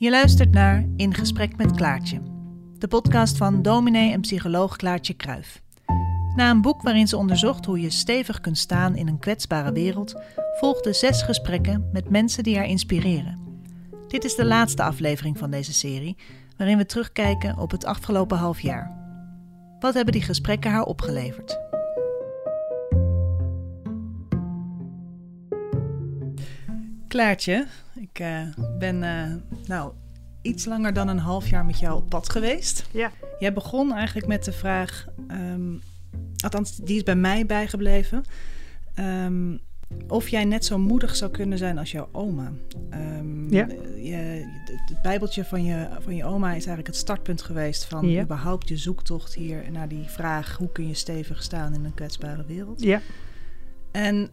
Je luistert naar In Gesprek met Klaartje, de podcast van dominee en psycholoog Klaartje Kruif. Na een boek waarin ze onderzocht hoe je stevig kunt staan in een kwetsbare wereld, volgden zes gesprekken met mensen die haar inspireren. Dit is de laatste aflevering van deze serie, waarin we terugkijken op het afgelopen half jaar. Wat hebben die gesprekken haar opgeleverd? Klaartje, ik uh, ben uh, nou iets langer dan een half jaar met jou op pad geweest. Ja. Jij begon eigenlijk met de vraag, um, althans die is bij mij bijgebleven, um, of jij net zo moedig zou kunnen zijn als jouw oma. Um, ja. Je, het bijbeltje van je, van je oma is eigenlijk het startpunt geweest van Ja. überhaupt je zoektocht hier naar die vraag, hoe kun je stevig staan in een kwetsbare wereld. Ja. En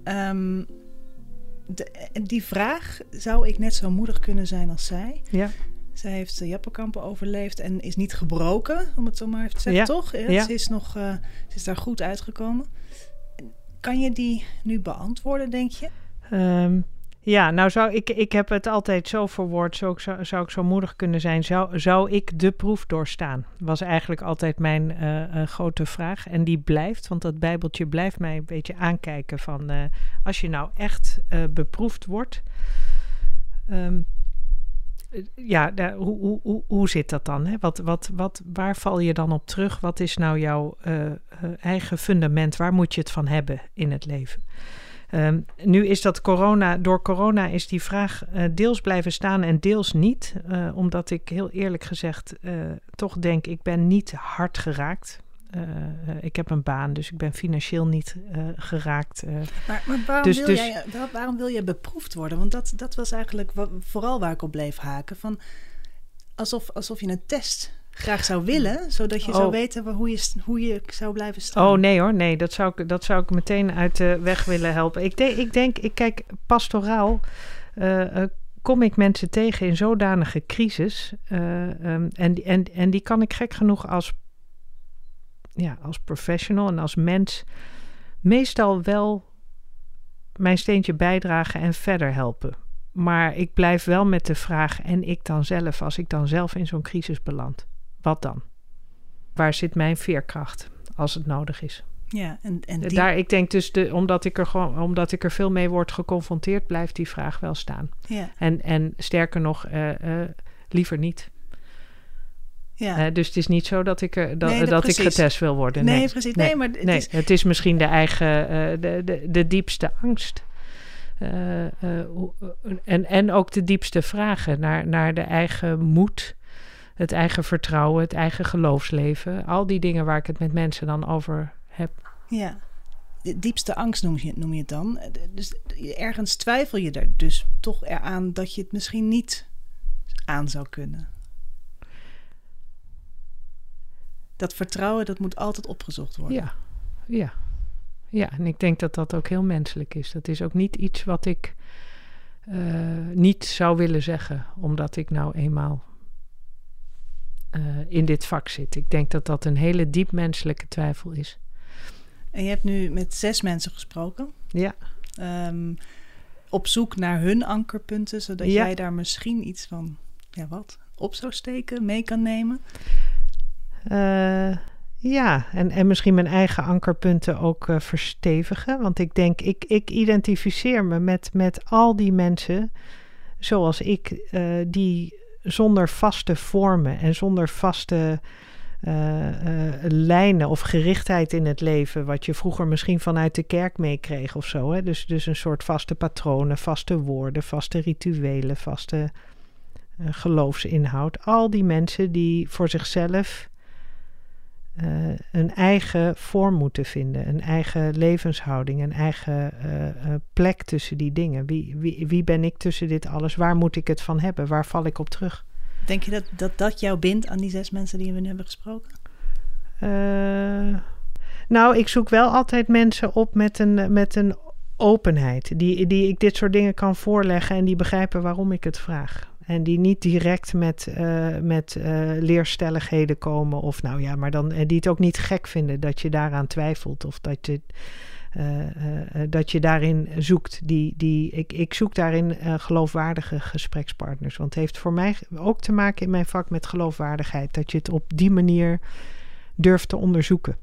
de, die vraag, zou ik net zo moedig kunnen zijn als zij? Ja. Zij heeft de Jappenkampen overleefd en is niet gebroken, om het zo maar even te zeggen, Ja. toch? Ja. Ze, is nog, uh, ze is daar goed uitgekomen. Kan je die nu beantwoorden, denk je? Um, ja, nou zou ik, ik heb het altijd zo verwoord, zo, zou, zou ik zo moedig kunnen zijn, zou, zou ik de proef doorstaan? Was eigenlijk altijd mijn uh, uh, grote vraag. En die blijft, want dat bijbeltje blijft mij een beetje aankijken van uh, als je nou echt beproefd wordt. Um, ja, de, hoe, hoe, hoe, hoe zit dat dan? Hè? Wat, wat, wat, waar val je dan op terug? Wat is nou jouw eigen fundament? Waar moet je het van hebben in het leven? Um, nu is dat corona, door corona is die vraag uh, deels blijven staan en deels niet. omdat ik heel eerlijk gezegd toch denk, ik ben niet hard geraakt. Ik heb een baan, dus ik ben financieel niet geraakt. Maar, maar waarom, dus, wil dus, jij, waar, waarom wil je beproefd worden? Want dat, dat was eigenlijk vooral waar ik op bleef haken. Van alsof, alsof je een test graag zou willen, zodat je oh. zou weten hoe je, hoe je zou blijven staan. Oh nee hoor, nee, dat zou ik, dat zou ik meteen uit de weg willen helpen. Ik, denk, ik denk, ik kijk, pastoraal uh, kom ik mensen tegen in zodanige crisis. Um, en, en, en die kan ik gek genoeg als ja, als professional en als mens meestal wel mijn steentje bijdragen en verder helpen. Maar ik blijf wel met de vraag, en ik dan zelf, als ik dan zelf in zo'n crisis beland, wat dan? Waar zit mijn veerkracht als het nodig is? Ja, en, en die... Daar, ik denk dus, de, omdat, ik er gewoon, omdat ik er veel mee word geconfronteerd, blijft die vraag wel staan. Ja. En, en sterker nog, uh, uh, liever niet. Ja. Uh, dus het is niet zo dat ik, er, dat, nee, dat, dat ik getest wil worden. Nee, nee precies. Nee, maar het, nee, is... het is misschien de eigen, de, de, de diepste angst. En, en ook de diepste vragen naar, naar de eigen moed, het eigen vertrouwen, het eigen geloofsleven. Al die dingen waar ik het met mensen dan over heb. Ja, de diepste angst noem je, noem je het dan. Dus ergens twijfel je er dus toch eraan dat je het misschien niet aan zou kunnen. dat vertrouwen, dat moet altijd opgezocht worden. Ja, ja. Ja, en ik denk dat dat ook heel menselijk is. Dat is ook niet iets wat ik uh, niet zou willen zeggen, omdat ik nou eenmaal uh, in dit vak zit. Ik denk dat dat een hele diep menselijke twijfel is. En je hebt nu met zes mensen gesproken. Ja. Um, op zoek naar hun ankerpunten, zodat ja. jij daar misschien iets van, ja wat, op zou steken, mee kan nemen. Uh, ja, en, en misschien mijn eigen ankerpunten ook uh, verstevigen. Want ik denk, ik, ik identificeer me met, met al die mensen zoals ik, uh, die zonder vaste vormen en zonder vaste lijnen of gerichtheid in het leven, wat je vroeger misschien vanuit de kerk meekreeg of zo. Hè? Dus, dus een soort vaste patronen, vaste woorden, vaste rituelen, vaste geloofsinhoud. Al die mensen die voor zichzelf uh, een eigen vorm moeten vinden, een eigen levenshouding, een eigen uh, uh, plek tussen die dingen. Wie, wie, wie ben ik tussen dit alles? Waar moet ik het van hebben? Waar val ik op terug? Denk je dat dat, dat jou bindt aan die zes mensen die we nu hebben gesproken? nou, ik zoek wel altijd mensen op met een, met een openheid, die, die ik dit soort dingen kan voorleggen en die begrijpen waarom ik het vraag. En die niet direct met, uh, met uh, leerstelligheden komen. Of nou ja, maar dan uh, die het ook niet gek vinden dat je daaraan twijfelt. Of dat je. eh, eh, dat je daarin zoekt. Die, die, ik, ik zoek daarin geloofwaardige gesprekspartners. Want het heeft voor mij ook te maken in mijn vak met geloofwaardigheid. Dat je het op die manier durft te onderzoeken.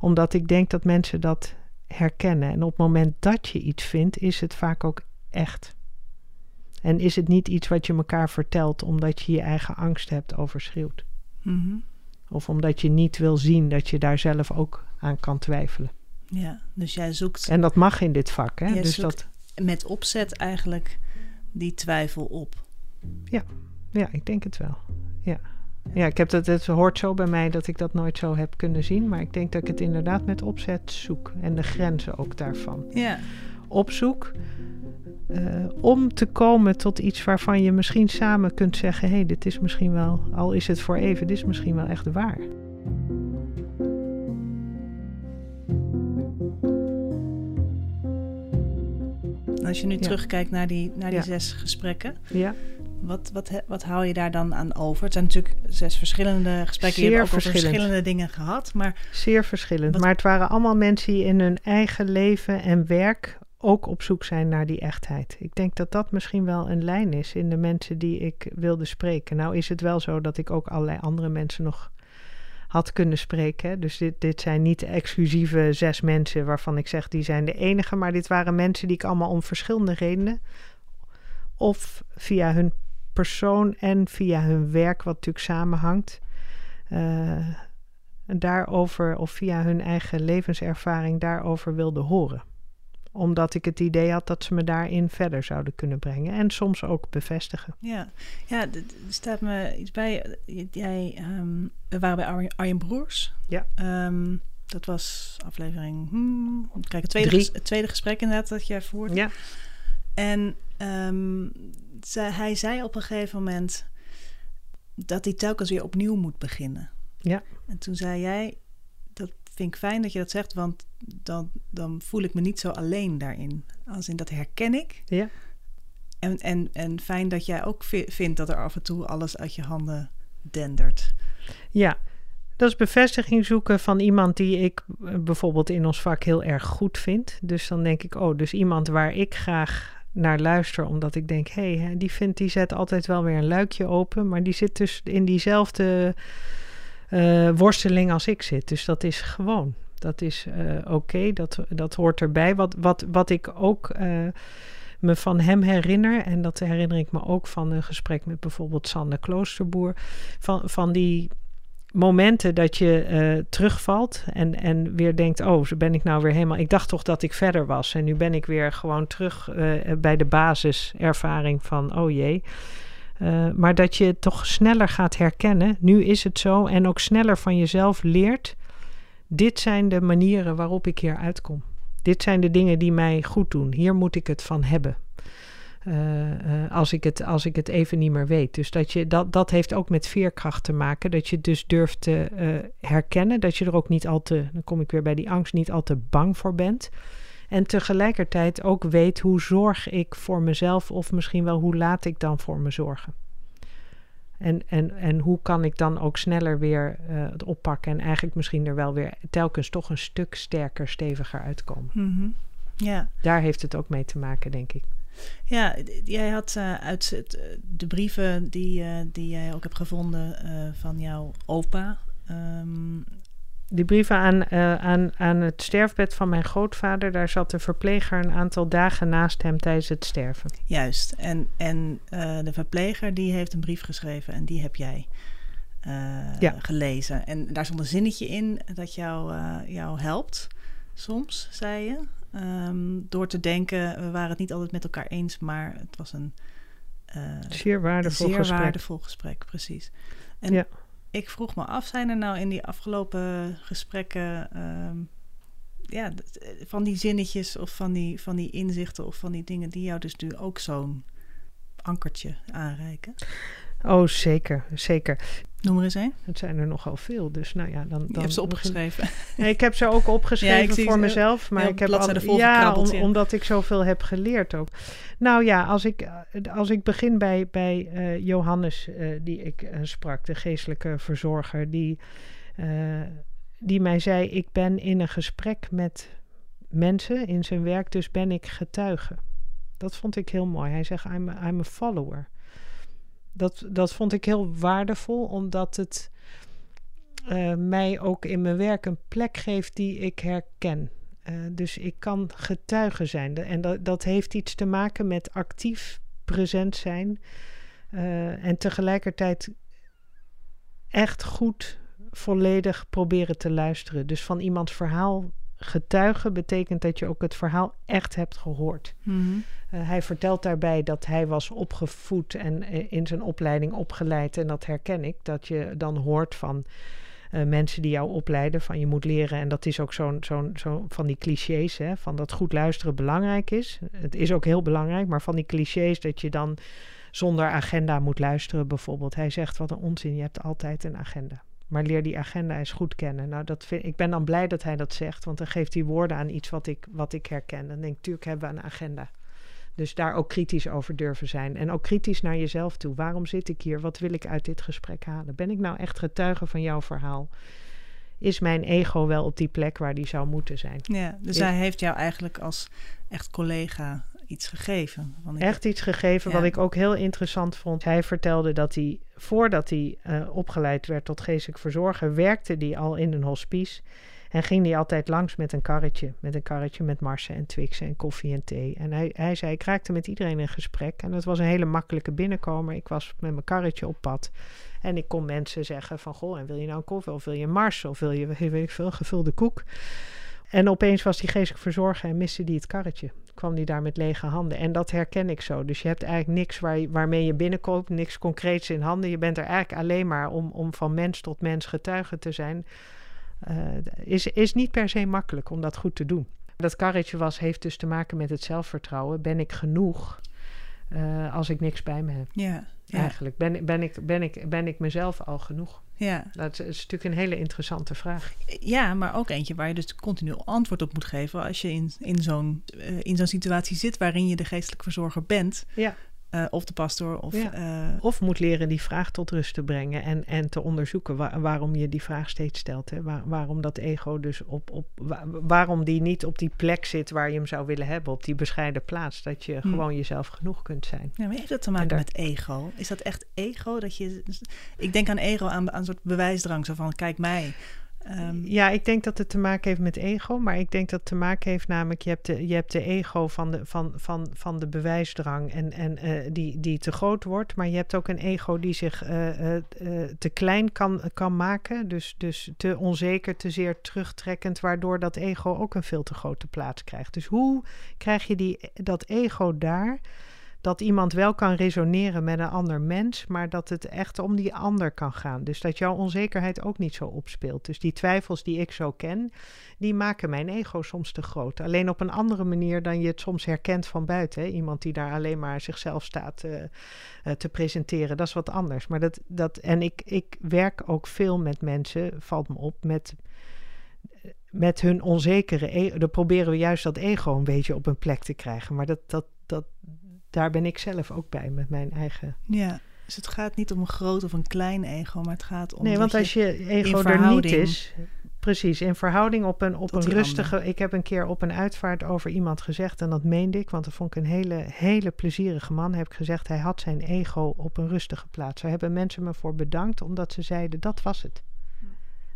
Omdat ik denk dat mensen dat herkennen. En op het moment dat je iets vindt, is het vaak ook echt. En is het niet iets wat je elkaar vertelt omdat je je eigen angst hebt overschreeuwd. Mm Of omdat je niet wil zien dat je daar zelf ook aan kan twijfelen. Ja, dus jij zoekt. En dat mag in dit vak, hè? Dus zoekt dat, met opzet eigenlijk die twijfel op. ja, ik denk het wel. Ja. Ja, ik heb dat, het hoort zo bij mij dat ik dat nooit zo heb kunnen zien. Maar ik denk dat ik het inderdaad met opzet zoek. En de grenzen ook daarvan. Ja, Opzoek eh, om te komen tot iets waarvan je misschien samen kunt zeggen: hé, hey, dit is misschien wel, al is het voor even, dit is misschien wel echt waar. als je nu Ja. terugkijkt naar die, naar die Ja. zes gesprekken, Ja, wat, wat, wat hou je daar dan aan over? Het zijn natuurlijk zes verschillende gesprekken. je Zeer hebt ook over verschillend. verschillende dingen gehad, maar zeer verschillend. Wat- Maar het waren allemaal mensen die in hun eigen leven en werk ook op zoek zijn naar die echtheid. Ik denk dat dat misschien wel een lijn is in de mensen die ik wilde spreken. Nou is het wel zo dat ik ook allerlei andere mensen nog had kunnen spreken. Dus dit, dit zijn niet exclusieve zes mensen waarvan ik zeg die zijn de enige. Maar dit waren mensen die ik allemaal om verschillende redenen... of via hun persoon en via hun werk, wat natuurlijk samenhangt... eh, daarover of via hun eigen levenservaring daarover wilde horen. Omdat ik het idee had dat ze me daarin verder zouden kunnen brengen en soms ook bevestigen. ja, ja er staat me iets bij. Jij, ehm, we waren bij Arjen, Arjen Broers. Ja. Ehm, dat was aflevering. Hmm, kijk, het tweede, Drie. ges- het tweede gesprek inderdaad dat jij voert. Ja, En ehm, ze- hij zei op een gegeven moment dat hij telkens weer opnieuw moet beginnen. Ja. En toen zei jij, dat vind ik fijn dat je dat zegt, want dan, dan voel ik me niet zo alleen daarin. Als in dat herken ik. Ja. En, en, en fijn dat jij ook vi- vindt dat er af en toe alles uit je handen dendert. ja. Dat is bevestiging zoeken van iemand die ik eh, bijvoorbeeld in ons vak heel erg goed vind. Dus dan denk ik, oh, dus iemand waar ik graag naar luister, omdat ik denk, hé, hey, die vindt, die zet altijd wel weer een luikje open, maar die zit dus in diezelfde eh, worsteling als ik zit. Dus dat is gewoon. Dat is eh, oké, dat, dat hoort erbij. Wat, wat, wat ik ook eh, me van hem herinner, en dat herinner ik me ook van een gesprek met bijvoorbeeld Sander Kloosterboer, van, van die momenten dat je eh, terugvalt en, en weer denkt, oh, ben ik nou weer helemaal... Ik dacht toch dat ik verder was en nu ben ik weer gewoon terug bij de basiservaring van, oh jee. Maar dat je toch sneller gaat herkennen, nu is het zo, en ook sneller van jezelf leert, dit zijn de manieren waarop ik hier uitkom. Dit zijn de dingen die mij goed doen. Hier moet ik het van hebben. Eh, eh, als, ik het, als ik het even niet meer weet. Dus dat, je, dat, dat heeft ook met veerkracht te maken. Dat je dus durft te eh, herkennen. Dat je er ook niet al te, dan kom ik weer bij die angst, niet al te bang voor bent. En tegelijkertijd ook weet hoe zorg ik voor mezelf. Of misschien wel hoe laat ik dan voor me zorgen. En, en, en hoe kan ik dan ook sneller weer eh, het oppakken. En eigenlijk misschien er wel weer telkens toch een stuk sterker, steviger uitkomen. Mhm. Ja. Daar heeft het ook mee te maken, denk ik. Ja, jij had eh, uit het, eh, de brieven die, die jij ook hebt gevonden van jouw opa. ehm, Die brieven aan, eh, aan, aan het sterfbed van mijn grootvader, daar zat de verpleger een aantal dagen naast hem tijdens het sterven. juist. En, en eh, de verpleger die heeft een brief geschreven en die heb jij eh, Ja. gelezen. En daar stond een zinnetje in dat jou, jou helpt, soms, zei je. Ehm, door te denken, we waren het niet altijd met elkaar eens, maar het was een Zeer waardevol zeer gesprek. waardevol gesprek, precies. En Ja. Ik vroeg me af, zijn er nou in die afgelopen gesprekken ehm, ja, van die zinnetjes of van die, van die inzichten of van die dingen die jou dus nu ook zo'n ankertje aanreiken? Oh, zeker, zeker. Noem er eens een. Het zijn er nogal veel, dus nou ja, dan... Je dan hebt ze opgeschreven. Nee, ik heb ze ook opgeschreven Ja, voor ze mezelf, maar ik heb al, vol ja, gekrabbeld, om- ja. omdat ik zoveel heb geleerd ook. Nou ja, als ik, als ik begin bij, bij eh, Johannes, eh, die ik eh, sprak, de geestelijke verzorger, die, eh, die mij zei: Ik ben in een gesprek met mensen in zijn werk, dus ben ik getuige. Dat vond ik heel mooi. Hij zegt, I'm a, I'm a follower. Dat, dat vond ik heel waardevol, omdat het uh, mij ook in mijn werk een plek geeft die ik herken. Uh, dus ik kan getuige zijn. En dat, dat heeft iets te maken met actief present zijn. Uh, en tegelijkertijd echt goed, volledig proberen te luisteren. Dus van iemands verhaal getuigen betekent dat je ook het verhaal echt hebt gehoord. Mm -hmm. uh, hij vertelt daarbij dat hij was opgevoed en uh, in zijn opleiding opgeleid. En dat herken ik, dat je dan hoort van uh, mensen die jou opleiden van je moet leren. En dat is ook zo'n zo'n zo van die clichés, hè, van dat goed luisteren belangrijk is. Het is ook heel belangrijk, maar van die clichés dat je dan zonder agenda moet luisteren bijvoorbeeld. Hij zegt wat een onzin, je hebt altijd een agenda. Maar leer die agenda eens goed kennen. Nou, dat vind, ik ben dan blij dat hij dat zegt, want dan geeft hij woorden aan iets wat ik, wat ik herken. Dan denk ik, tuurlijk hebben we een agenda. Dus daar ook kritisch over durven zijn. En ook kritisch naar jezelf toe. Waarom zit ik hier? Wat wil ik uit dit gesprek halen? Ben ik nou echt getuige van jouw verhaal? Is mijn ego wel op die plek waar die zou moeten zijn? Ja, dus hij heeft jou eigenlijk als echt collega iets gegeven. Ik... Echt iets gegeven, ja. wat ik ook heel interessant vond. Hij vertelde dat hij, voordat hij uh, opgeleid werd tot geestelijk verzorger, werkte hij al in een hospice. En ging hij altijd langs met een karretje. Met een karretje met marsen en twixen en koffie en thee. En hij, hij zei, ik raakte met iedereen in gesprek. En dat was een hele makkelijke binnenkomer. Ik was met mijn karretje op pad. En ik kon mensen zeggen van, goh, en wil je nou een koffie? Of wil je een mars? Of wil je, weet ik veel, gevulde koek? En opeens was hij geestelijk verzorger en miste die het karretje. Kwam die daar met lege handen. En dat herken ik zo. Dus je hebt eigenlijk niks waar je, waarmee je binnenkoopt, niks concreets in handen. Je bent er eigenlijk alleen maar om, om van mens tot mens getuige te zijn. Uh, is, is niet per se makkelijk om dat goed te doen. Dat karretje was, heeft dus te maken met het zelfvertrouwen. Ben ik genoeg uh, als ik niks bij me heb? Ja, ja. Eigenlijk ben, ben, ik, ben, ik, ben ik mezelf al genoeg? Ja. Dat is, natuurlijk een hele interessante vraag. Ja, maar ook eentje waar je dus continu antwoord op moet geven als je in, in zo'n uh, in zo'n situatie zit waarin je de geestelijk verzorger bent. Ja. Uh, of de pastoor. Of, ja. uh, of moet leren die vraag tot rust te brengen en, en te onderzoeken waar, waarom je die vraag steeds stelt. Hè? Waar, waarom dat ego dus op, op waar, waarom die niet op die plek zit waar je hem zou willen hebben, op die bescheiden plaats. Dat je hm. gewoon jezelf genoeg kunt zijn. Ja, maar heeft dat te maken daar... met ego? Is dat echt ego? Dat je, ik denk aan ego, aan, aan een soort bewijsdrang, zo van kijk mij. Um, ja, ik denk dat het te maken heeft met ego, maar ik denk dat het te maken heeft namelijk, je hebt de, je hebt de ego van de, van, van, van de bewijsdrang en, en uh, die, die te groot wordt, maar je hebt ook een ego die zich uh, uh, te klein kan, kan maken, dus, dus te onzeker, te zeer terugtrekkend, waardoor dat ego ook een veel te grote plaats krijgt. Dus hoe krijg je die, dat ego daar? Dat iemand wel kan resoneren met een ander mens, maar dat het echt om die ander kan gaan. Dus dat jouw onzekerheid ook niet zo opspeelt. Dus die twijfels die ik zo ken, die maken mijn ego soms te groot. Alleen op een andere manier dan je het soms herkent van buiten. Hè? Iemand die daar alleen maar zichzelf staat uh, uh, te presenteren, dat is wat anders. Maar dat, dat, en ik, ik werk ook veel met mensen, valt me op, met met hun onzekere ego. Dan proberen we juist dat ego een beetje op een plek te krijgen. Maar dat, dat, daar ben ik zelf ook bij met mijn eigen. Ja, dus het gaat niet om een groot of een klein ego, maar het gaat om. Nee, want als je ego er niet is. Precies, in verhouding op een, op een rustige. Ik heb een keer op een uitvaart over iemand gezegd, en dat meende ik, want dat vond ik een hele, hele plezierige man. Heb ik gezegd, hij had zijn ego op een rustige plaats. Daar hebben mensen me voor bedankt, omdat ze zeiden dat was het.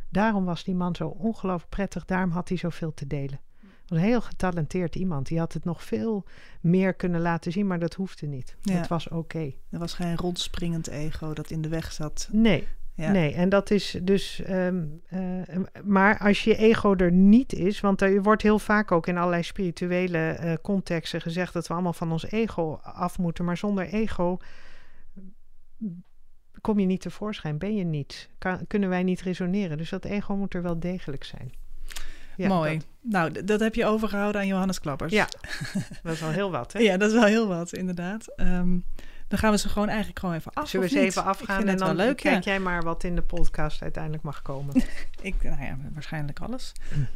Daarom was die man zo ongelooflijk prettig, daarom had hij zoveel te delen een heel getalenteerd iemand. Die had het nog veel meer kunnen laten zien, maar dat hoefde niet. Ja. Het was oké. Okay. Er was geen rondspringend ego dat in de weg zat. Nee. Ja. Nee, en dat is dus. Um, uh, maar als je ego er niet is, want er wordt heel vaak ook in allerlei spirituele uh, contexten gezegd dat we allemaal van ons ego af moeten, maar zonder ego kom je niet tevoorschijn, ben je niet, kan, kunnen wij niet resoneren. Dus dat ego moet er wel degelijk zijn. Ja, Mooi. Dat. Nou, dat heb je overgehouden aan Johannes Klappers. Ja, dat is wel heel wat. Hè? ja, dat is wel heel wat, inderdaad. Um, dan gaan we ze gewoon eigenlijk gewoon even af. Zullen we ze even afgaan en dan leuk, kijk ja. jij maar wat in de podcast uiteindelijk mag komen. ik, nou ja, waarschijnlijk alles.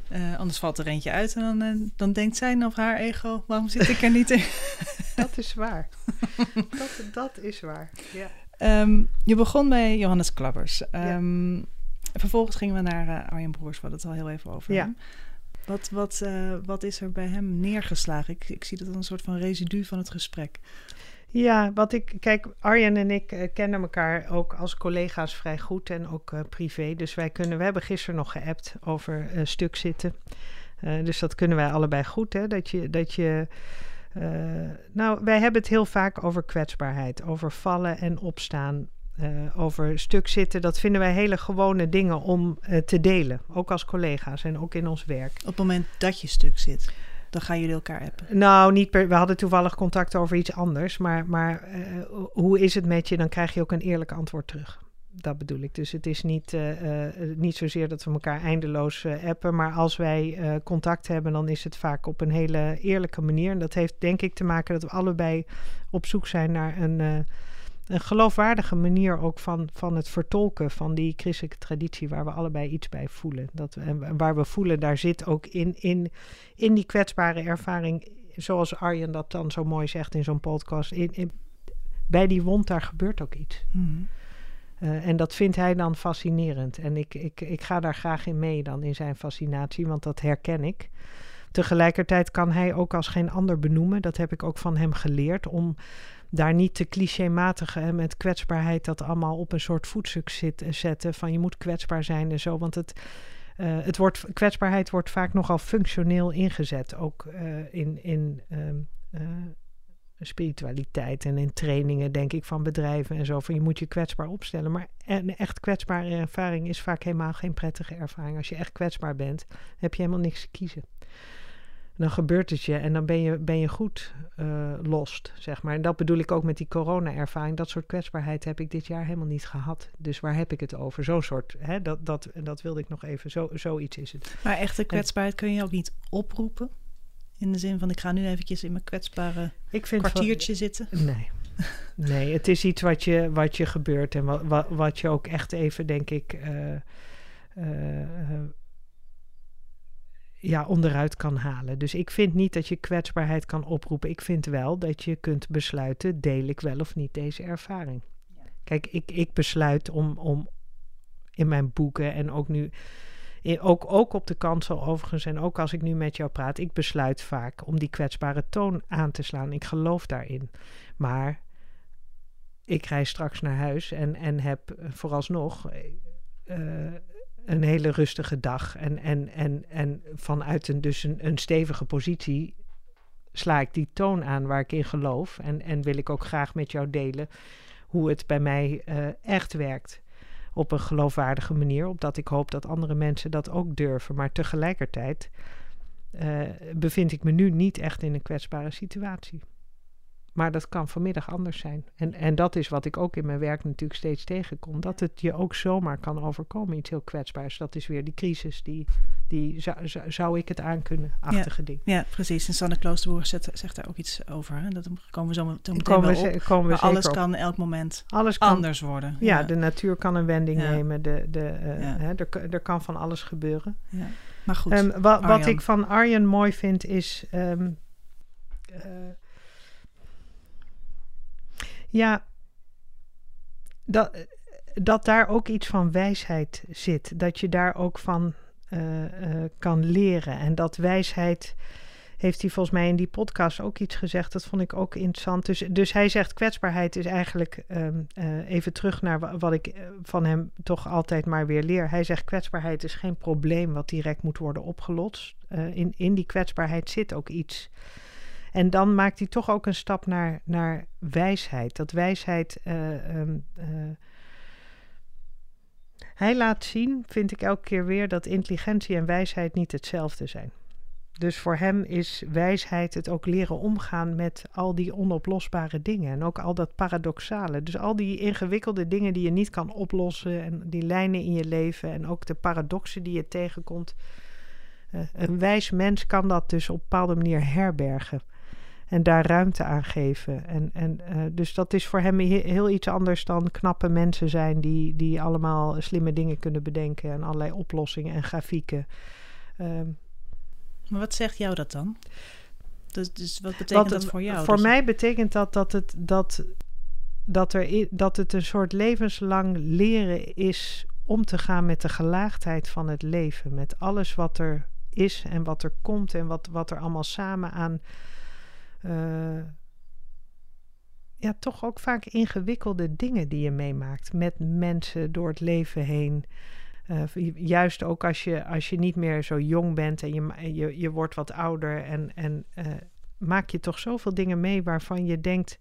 Uh, anders valt er eentje uit en dan, uh, dan denkt zij of haar ego, waarom zit ik er niet in? dat is waar. dat, dat is waar, ja. Um, je begon bij Johannes Klappers. Um, ja. Vervolgens gingen we naar uh, Arjen Broers, we hadden het al heel even over. Ja. Wat, wat, uh, wat is er bij hem neergeslagen? Ik, ik zie dat als een soort van residu van het gesprek. Ja, wat ik. Kijk, Arjen en ik uh, kennen elkaar ook als collega's vrij goed en ook uh, privé. Dus wij kunnen. We hebben gisteren nog geappt over stuk zitten. dus dat kunnen wij allebei goed. Hè? Dat je. Dat je nou, wij hebben het heel vaak over kwetsbaarheid, over vallen en opstaan, uh, over stuk zitten, dat vinden wij hele gewone dingen om uh, te delen. Ook als collega's en ook in ons werk. Op het moment dat je stuk zit, dan gaan jullie elkaar appen? Nou, niet per, we hadden toevallig contact over iets anders. Maar, maar uh, hoe is het met je? Dan krijg je ook een eerlijk antwoord terug. Dat bedoel ik. Dus het is niet, niet zozeer dat we elkaar eindeloos appen. Maar als wij contact hebben, dan is het vaak op een hele eerlijke manier. En dat heeft denk ik te maken dat we allebei op zoek zijn naar een een geloofwaardige manier ook van, van het vertolken van die christelijke traditie, waar we allebei iets bij voelen. Dat, en waar we voelen, daar zit ook in, in, in die kwetsbare ervaring, zoals Arjen dat dan zo mooi zegt in zo'n podcast, in, in, bij die wond daar gebeurt ook iets. Mm. Uh, en dat vindt hij dan fascinerend. En ik, ik, ik ga daar graag in mee dan in zijn fascinatie, want dat herken ik. Tegelijkertijd kan hij ook als geen ander benoemen. Dat heb ik ook van hem geleerd. Om daar niet te clichématig en met kwetsbaarheid dat allemaal op een soort voetstuk zit, eh, zetten. Van je moet kwetsbaar zijn en zo. Want het, uh, het wordt, kwetsbaarheid wordt vaak nogal functioneel ingezet. Ook uh, in, in uh, spiritualiteit en in trainingen, denk ik, van bedrijven en zo. Van je moet je kwetsbaar opstellen. Maar een echt kwetsbare ervaring is vaak helemaal geen prettige ervaring. Als je echt kwetsbaar bent, heb je helemaal niks te kiezen dan gebeurt het je en dan ben je, ben je goed uh, lost, zeg maar. En dat bedoel ik ook met die corona-ervaring. Dat soort kwetsbaarheid heb ik dit jaar helemaal niet gehad. Dus waar heb ik het over? Zo'n soort, hè, dat, dat, dat wilde ik nog even, zo, zoiets is het. Maar echte kwetsbaarheid kun je ook niet oproepen? In de zin van, ik ga nu eventjes in mijn kwetsbare ik vind kwartiertje zitten? Nee. Nee, het is iets wat je, wat je gebeurt en wat, wat, wat je ook echt even, denk ik... Uh, uh, ja, onderuit kan halen. Dus ik vind niet dat je kwetsbaarheid kan oproepen. Ik vind wel dat je kunt besluiten: deel ik wel of niet deze ervaring. Kijk, ik, ik besluit om, om in mijn boeken en ook nu. ook, ook op de kansel overigens en ook als ik nu met jou praat, ik besluit vaak om die kwetsbare toon aan te slaan. Ik geloof daarin. Maar ik reis straks naar huis en, en heb vooralsnog uh, een hele rustige dag. En, en, en, en vanuit een, dus een, een stevige positie sla ik die toon aan waar ik in geloof. En, en wil ik ook graag met jou delen hoe het bij mij uh, echt werkt. Op een geloofwaardige manier, opdat ik hoop dat andere mensen dat ook durven. Maar tegelijkertijd uh, bevind ik me nu niet echt in een kwetsbare situatie. Maar dat kan vanmiddag anders zijn. En, en dat is wat ik ook in mijn werk natuurlijk steeds tegenkom. Dat het je ook zomaar kan overkomen, iets heel kwetsbaars. Dat is weer die crisis, die, die zou, zou ik het aankunnen, achtige ja, ding. Ja, precies. En Sanne Kloosterboer zegt, zegt daar ook iets over. Hè? Dat komen we zo meteen komen we, op. Komen we maar alles kan elk moment alles kan, anders worden. Ja, ja, de natuur kan een wending nemen. De, de, uh, hè, er, er kan van alles gebeuren. Ja. Maar goed, um, wa, wat ik van Arjen mooi vind is... Um, uh, ja, dat, dat daar ook iets van wijsheid zit. Dat je daar ook van uh, uh, kan leren. En dat wijsheid heeft hij volgens mij in die podcast ook iets gezegd. Dat vond ik ook interessant. Dus, dus hij zegt kwetsbaarheid is eigenlijk, um, uh, even terug naar wat ik van hem toch altijd maar weer leer. Hij zegt kwetsbaarheid is geen probleem wat direct moet worden opgelost. in, in die kwetsbaarheid zit ook iets. En dan maakt hij toch ook een stap naar, naar wijsheid. Dat wijsheid. Uh, um, uh, hij laat zien, vind ik elke keer weer, dat intelligentie en wijsheid niet hetzelfde zijn. Dus voor hem is wijsheid het ook leren omgaan met al die onoplosbare dingen. En ook al dat paradoxale. Dus al die ingewikkelde dingen die je niet kan oplossen. En die lijnen in je leven. En ook de paradoxen die je tegenkomt. Uh, een wijs mens kan dat dus op een bepaalde manier herbergen en daar ruimte aan geven. En, en, uh, dus dat is voor hem heel iets anders dan knappe mensen zijn die, die allemaal slimme dingen kunnen bedenken en allerlei oplossingen en grafieken. Um, maar wat zegt jou dat dan? Dus, dus wat betekent wat, dat voor jou? Voor dus... mij betekent dat dat het, dat, dat, er, dat het een soort levenslang leren is om te gaan met de gelaagdheid van het leven. Met alles wat er is en wat er komt en wat, wat er allemaal samen aan. Eh, ja, toch ook vaak ingewikkelde dingen die je meemaakt met mensen door het leven heen. Eh, juist ook als je, als je niet meer zo jong bent en je, je, je wordt wat ouder en, en eh, maak je toch zoveel dingen mee waarvan je denkt: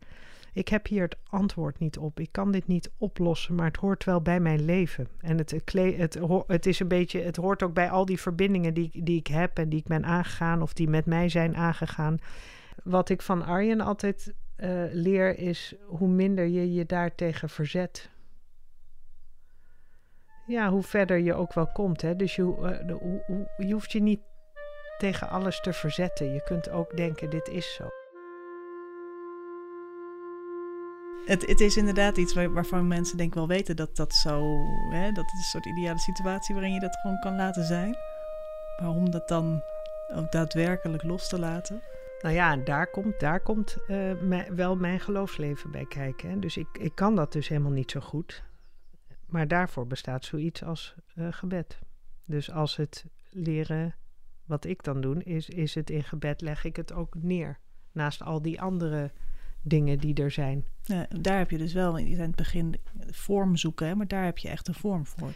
ik heb hier het antwoord niet op. Ik kan dit niet oplossen, maar het hoort wel bij mijn leven. En het, het, het, is een beetje, het hoort ook bij al die verbindingen die, die ik heb en die ik ben aangegaan of die met mij zijn aangegaan. Wat ik van Arjen altijd eh, leer is hoe minder je je daartegen verzet. Ja, hoe verder je ook wel komt. Hè? Dus je, eh, hoe- je hoeft je niet tegen alles te verzetten. Je kunt ook denken, dit is zo. Het, het is inderdaad iets waar- waarvan mensen denk ik wel weten dat dat zo... Hè, dat het een soort ideale situatie waarin je dat gewoon kan laten zijn. Maar om dat dan ook daadwerkelijk los te laten... Nou ja, en daar komt, daar komt eh, wel mijn geloofsleven bij kijken. Hè? Dus ik, ik kan dat dus helemaal niet zo goed. Maar daarvoor bestaat zoiets als eh, gebed. Dus als het leren, wat ik dan doe, is, is het in gebed leg ik het ook neer. Naast al die andere dingen die er zijn. Ja, daar heb je dus wel in het begin vorm zoeken, hè, maar daar heb je echt een vorm voor.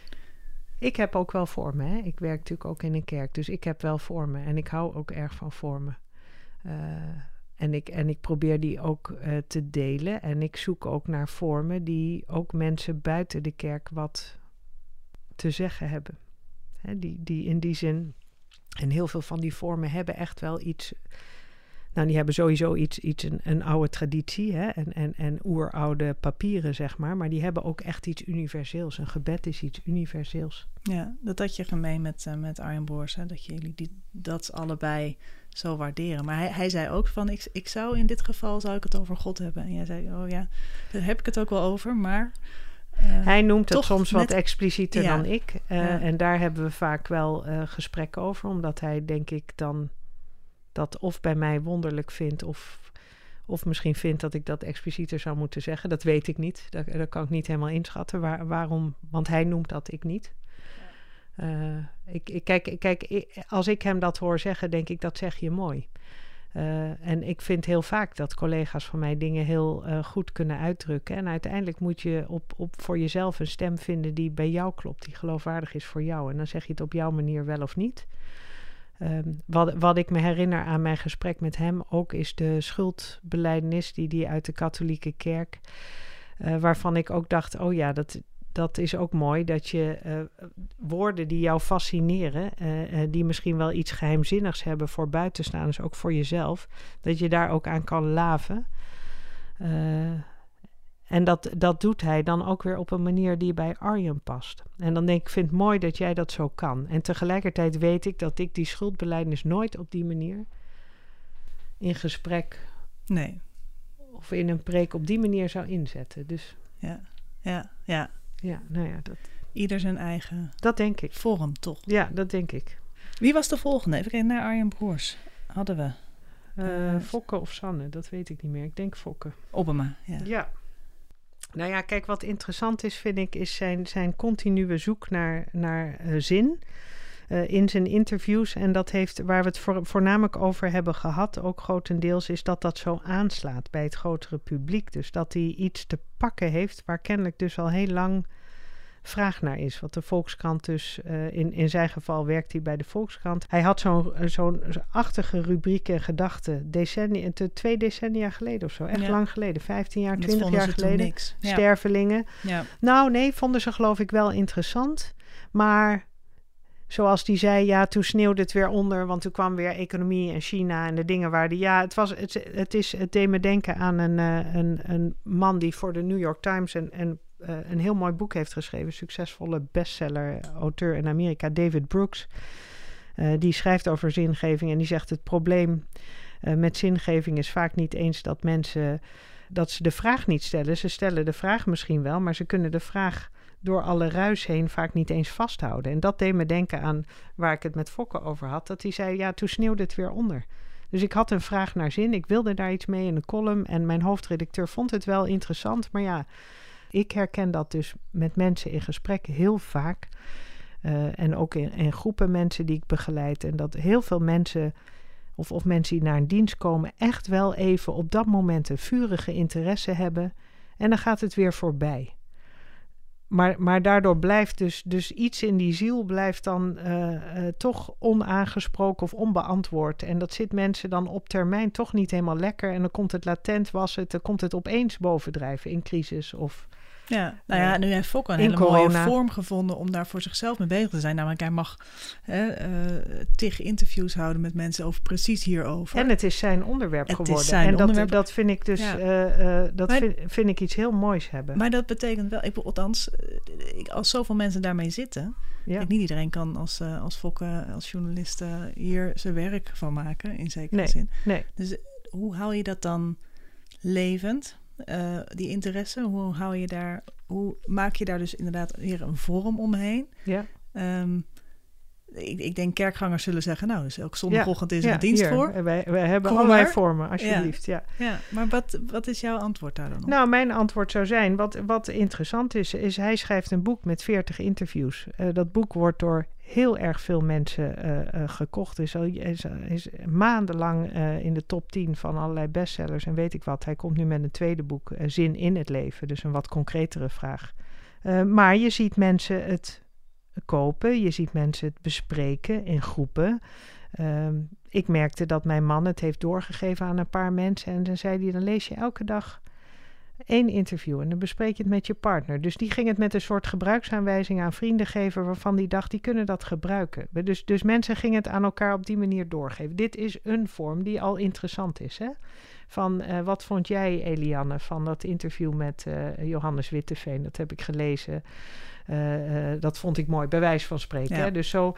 Ik heb ook wel vormen. Hè? Ik werk natuurlijk ook in een kerk, dus ik heb wel vormen. En ik hou ook erg van vormen. Eh, en, ik, en ik probeer die ook eh, te delen. En ik zoek ook naar vormen die ook mensen buiten de kerk wat te zeggen hebben. Die, die in die zin. En heel veel van die vormen hebben echt wel iets. Nou, die hebben sowieso iets, iets een, een oude traditie hè, en, en, en oeroude papieren, zeg maar. Maar die hebben ook echt iets universeels. Een gebed is iets universeels. Ja, dat had je gemeen met, eh, met Arjen Boers, hè, dat jullie die, dat allebei zo waarderen. Maar hij, hij zei ook van, ik, ik zou in dit geval zou ik het over God hebben. En jij zei, oh ja, daar heb ik het ook wel over, maar... eh, Hij noemt het soms wat explicieter Ja. dan ik. Eh, Ja. En daar hebben we vaak wel eh, gesprekken over, omdat hij, denk ik, dan dat of bij mij wonderlijk vindt, of, of misschien vindt dat ik dat explicieter zou moeten zeggen. Dat weet ik niet. Dat, dat kan ik niet helemaal inschatten. Waar, waarom? Want hij noemt dat ik niet. Eh, ik, ik, kijk, kijk, als ik hem dat hoor zeggen, denk ik dat zeg je mooi. Eh, en ik vind heel vaak dat collega's van mij dingen heel eh, goed kunnen uitdrukken. En uiteindelijk moet je op, op voor jezelf een stem vinden die bij jou klopt, die geloofwaardig is voor jou. En dan zeg je het op jouw manier wel of niet. Ehm, wat, wat ik me herinner aan mijn gesprek met hem ook is de schuldbeleidenis die die uit de katholieke kerk. eh, waarvan ik ook dacht, oh ja, dat, dat is ook mooi dat je eh, woorden die jou fascineren, eh, die misschien wel iets geheimzinnigs hebben voor buitenstaanders, ook voor jezelf, dat je daar ook aan kan laven. En dat, dat doet hij dan ook weer op een manier die bij Arjen past. En dan denk ik, ik vind het mooi dat jij dat zo kan. En tegelijkertijd weet ik dat ik die schuldbeleidnis nooit op die manier in gesprek nee, of in een preek op die manier zou inzetten. Dus ja, ja, ja. Ja, nou ja, dat, Ieder zijn eigen dat denk ik. vorm, toch? Ja, dat denk ik. Wie was de volgende? Even kijken naar Arjen Broers. Hadden we Eh, Fokke of Sanne, dat weet ik niet meer. Ik denk Fokke. Obama, ja. Ja. Nou ja, kijk, wat interessant is, vind ik, is zijn, zijn continue zoek naar, naar eh, zin eh, in zijn interviews. En dat heeft, waar we het voor, voornamelijk over hebben gehad, ook grotendeels, is dat dat zo aanslaat bij het grotere publiek. Dus dat hij iets te pakken heeft waar kennelijk dus al heel lang vraag naar is. Wat de Volkskrant dus, eh, in, in zijn geval werkt hij bij de Volkskrant. Hij had zo'n eh, zo'n achtige rubriek en gedachte, decennia, twee decennia geleden of zo. Echt Ja. lang geleden, 15 jaar, Dat 20 vonden jaar geleden. niks. Stervelingen. ja. Nou, nee, vonden ze geloof ik wel interessant. Maar zoals die zei, ja, toen sneeuwde het weer onder, want toen kwam weer economie en China en de dingen waar die. Ja, het, was, het, het, is, het deed me denken aan een, eh, een, een man die voor de New York Times een, een, eh, een heel mooi boek heeft geschreven. Succesvolle bestseller, auteur in Amerika, David Brooks. Eh, die schrijft over zingeving en die zegt: Het probleem eh, met zingeving is vaak niet eens dat mensen dat ze de vraag niet stellen. Ze stellen de vraag misschien wel, maar ze kunnen de vraag door alle ruis heen vaak niet eens vasthouden. En dat deed me denken aan waar ik het met Fokke over had. Dat hij zei, ja, toen sneeuwde het weer onder. Dus ik had een vraag naar zin. Ik wilde daar iets mee in een column. En mijn hoofdredacteur vond het wel interessant. Maar ja, ik herken dat dus met mensen in gesprek heel vaak. Eh, en ook in, in, groepen mensen die ik begeleid. En dat heel veel mensen, of, of mensen die naar een dienst komen, echt wel even op dat moment een vurige interesse hebben. En dan gaat het weer voorbij. Maar, maar daardoor blijft dus, dus iets in die ziel blijft dan uh, uh, toch onaangesproken of onbeantwoord. En dat zit mensen dan op termijn toch niet helemaal lekker. En dan komt het latent was het, dan komt het opeens bovendrijven in crisis of ja, nou ja, nu heeft Fokke een hele mooie vorm gevonden om daar voor zichzelf mee bezig te zijn. Namelijk, hij mag hè, uh, tig interviews houden met mensen over precies hierover. En het is zijn onderwerp het geworden. Is zijn en dat, onderwerp. dat vind ik dus, ja. uh, uh, dat maar, vind, vind, ik iets heel moois hebben. Maar dat betekent wel, ik, althans, ik, als zoveel mensen daarmee zitten, ja. ik, niet iedereen kan als, als Fokke, als journalist hier zijn werk van maken, in zekere nee, zin. Nee. Dus hoe hou je dat dan levend? Uh, die interesse? Hoe hou je daar, hoe maak je daar dus inderdaad weer een vorm omheen? Ja. Um, ik, ik, denk kerkgangers zullen zeggen, nou, dus elke zondagochtend is er ja, een dienst hier. voor. Wij, wij hebben Kom allerlei maar. vormen, alsjeblieft. Ja. Ja. ja. maar wat, wat is jouw antwoord daar dan op? Nou, mijn antwoord zou zijn, wat, wat interessant is, is hij schrijft een boek met 40 interviews. Uh, dat boek wordt door heel erg veel mensen uh, uh, gekocht. Is, al, is, is maandenlang uh, in de top 10 van allerlei bestsellers en weet ik wat. Hij komt nu met een tweede boek, Zin in het leven. Dus een wat concretere vraag. maar je ziet mensen het kopen, je ziet mensen het bespreken in groepen. Um, ik merkte dat mijn man het heeft doorgegeven aan een paar mensen. En dan zei hij, dan lees je elke dag één interview en dan bespreek je het met je partner. Dus die ging het met een soort gebruiksaanwijzing aan vrienden geven waarvan die dacht, die kunnen dat gebruiken. Dus, dus mensen gingen het aan elkaar op die manier doorgeven. Dit is een vorm die al interessant is. Hè? Van uh, wat vond jij, Eliane, van dat interview met uh, Johannes Witteveen? Dat heb ik gelezen. Uh, dat vond ik mooi, bij wijze van spreken. Ja. Hè? Dus zo,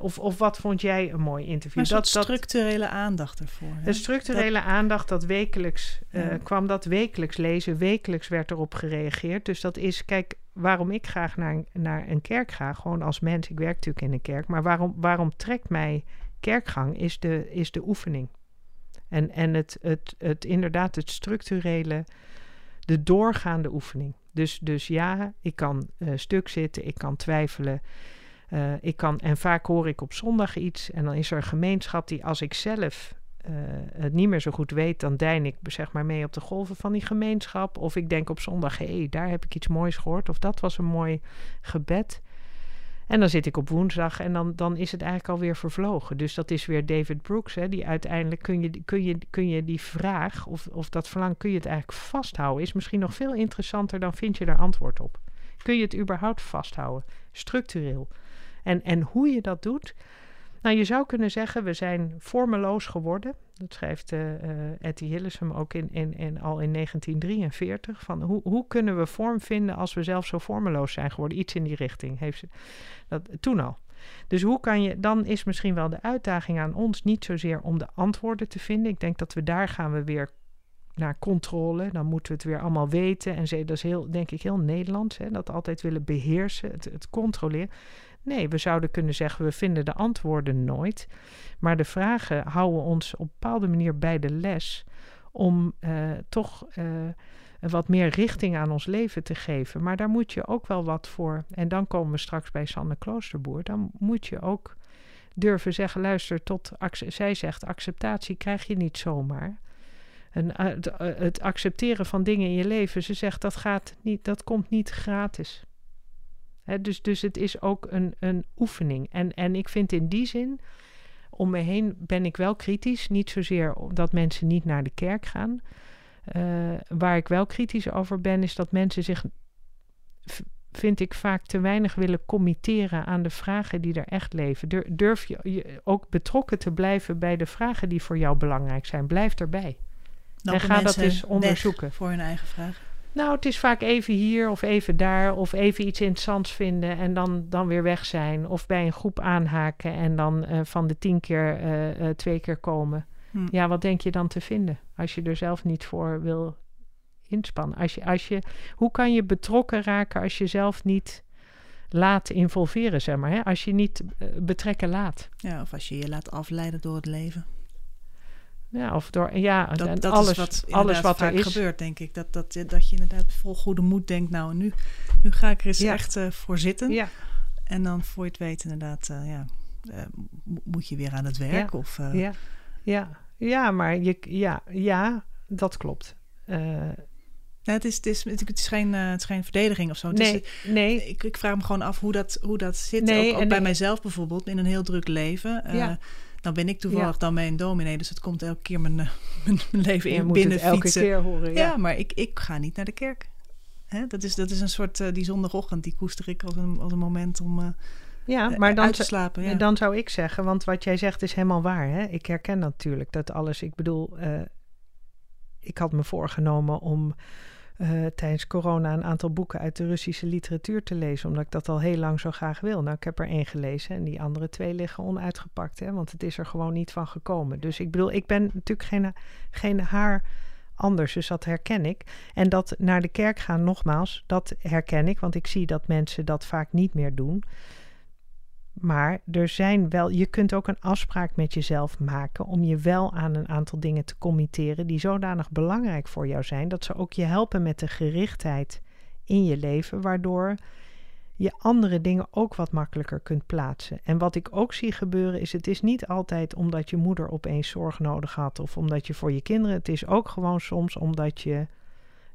of, of wat vond jij een mooi interview? Maar dat, dat, structurele aandacht ervoor. Hè? De structurele dat, aandacht, dat wekelijks ja. kwam dat wekelijks lezen. Wekelijks werd erop gereageerd. Dus dat is, kijk, waarom ik graag naar, naar een kerk ga, gewoon als mens. Ik werk natuurlijk in een kerk. Maar waarom, waarom trekt mij kerkgang, is de, is de oefening. En, en het, het, het, inderdaad, het structurele, de doorgaande oefening. Dus, dus ja, ik kan uh, stuk zitten, ik kan twijfelen. Uh, ik kan, en vaak hoor ik op zondag iets en dan is er een gemeenschap die als ik zelf uh, het niet meer zo goed weet, dan dein ik zeg maar mee op de golven van die gemeenschap. Of ik denk op zondag, hé, hey, daar heb ik iets moois gehoord. Of dat was een mooi gebed. En dan zit ik op woensdag en dan, dan is het eigenlijk alweer vervlogen. Dus dat is weer David Brooks, hè, die uiteindelijk kun je, kun je, kun je die vraag of, of dat verlangen, kun je het eigenlijk vasthouden, is misschien nog veel interessanter dan vind je daar antwoord op. Kun je het überhaupt vasthouden, structureel. En, en hoe je dat doet, nou je zou kunnen zeggen, we zijn vormeloos geworden. Dat schrijft uh, Etty Hillesum ook in, in, in, al in 1943. Van hoe, hoe kunnen we vorm vinden als we zelf zo vormeloos zijn geworden? Iets in die richting heeft ze dat toen al. Dus hoe kan je, dan is misschien wel de uitdaging aan ons niet zozeer om de antwoorden te vinden. Ik denk dat we daar gaan we weer naar controle. Dan moeten we het weer allemaal weten. En ze, dat is heel, denk ik, heel Nederlands. Hè? Dat altijd willen beheersen, het, het controleren. Nee, we zouden kunnen zeggen, we vinden de antwoorden nooit. Maar de vragen houden ons op een bepaalde manier bij de les. Om uh, toch uh, wat meer richting aan ons leven te geven. Maar daar moet je ook wel wat voor. En dan komen we straks bij Sanne Kloosterboer. Dan moet je ook durven zeggen: luister, tot zij zegt, acceptatie krijg je niet zomaar. En uh, het accepteren van dingen in je leven, ze zegt dat gaat niet, dat komt niet gratis. He, dus, dus het is ook een, een oefening. En, en ik vind in die zin, om me heen ben ik wel kritisch. Niet zozeer dat mensen niet naar de kerk gaan. Uh, waar ik wel kritisch over ben, is dat mensen zich, vind ik, vaak te weinig willen committeren aan de vragen die er echt leven. Durf je, je ook betrokken te blijven bij de vragen die voor jou belangrijk zijn. Blijf erbij. en ga dat eens onderzoeken. Voor hun eigen vraag. Nou, het is vaak even hier of even daar of even iets interessants vinden en dan, dan weer weg zijn. Of bij een groep aanhaken en dan uh, van de tien keer uh, uh, twee keer komen. Hm. Ja, wat denk je dan te vinden als je er zelf niet voor wil inspannen? Als je, als je, hoe kan je betrokken raken als je zelf niet laat involveren, zeg maar. Hè? Als je niet betrekken laat. Ja, of als je je laat afleiden door het leven. Ja, of door, ja, dat, dat alles, is wat, alles wat er is. gebeurt, denk ik. Dat, dat, dat je inderdaad vol goede moed denkt, nou, nu, nu ga ik er eens ja. echt uh, voor zitten. Ja. En dan voor je het weet inderdaad, uh, ja, uh, moet je weer aan het werk. Ja. Of, ja. ja, ja, maar je, ja, ja, dat klopt. Het, is, het, is, het, is geen, het is geen verdediging of zo. Het nee, is, nee. Ik, ik, vraag me gewoon af hoe dat, hoe dat zit. Nee, ook, bij nee. mijzelf bijvoorbeeld, in een heel druk leven. Ja. Dan ben ik toevallig Ja. dan een dominee, dus het komt elke keer mijn, mijn, mijn leven in binnen elke fietsen. keer horen. Ja, Ja. maar ik, ik ga niet naar de kerk. Hè? Dat, is, dat is een soort, uh, die zondagochtend, die koester ik als een, als een moment om uh, Ja, maar dan, uit te slapen. Ja. dan zou ik zeggen, want wat jij zegt is helemaal waar. Hè? Ik herken natuurlijk dat alles. Ik bedoel, ik had me voorgenomen om uh, tijdens corona een aantal boeken uit de Russische literatuur te lezen, omdat ik dat al heel lang zo graag wil. Nou, ik heb er één gelezen en die andere twee liggen onuitgepakt, hè, want het is er gewoon niet van gekomen. Dus ik bedoel, ik ben natuurlijk geen, geen haar anders, dus dat herken ik. En dat naar de kerk gaan, nogmaals, dat herken ik, want ik zie dat mensen dat vaak niet meer doen. Maar er zijn wel, je kunt ook een afspraak met jezelf maken om je wel aan een aantal dingen te committeren die zodanig belangrijk voor jou zijn, dat ze ook je helpen met de gerichtheid in je leven, waardoor je andere dingen ook wat makkelijker kunt plaatsen. En wat ik ook zie gebeuren is, het is niet altijd omdat je moeder opeens zorg nodig had of omdat je voor je kinderen, het is ook gewoon soms omdat je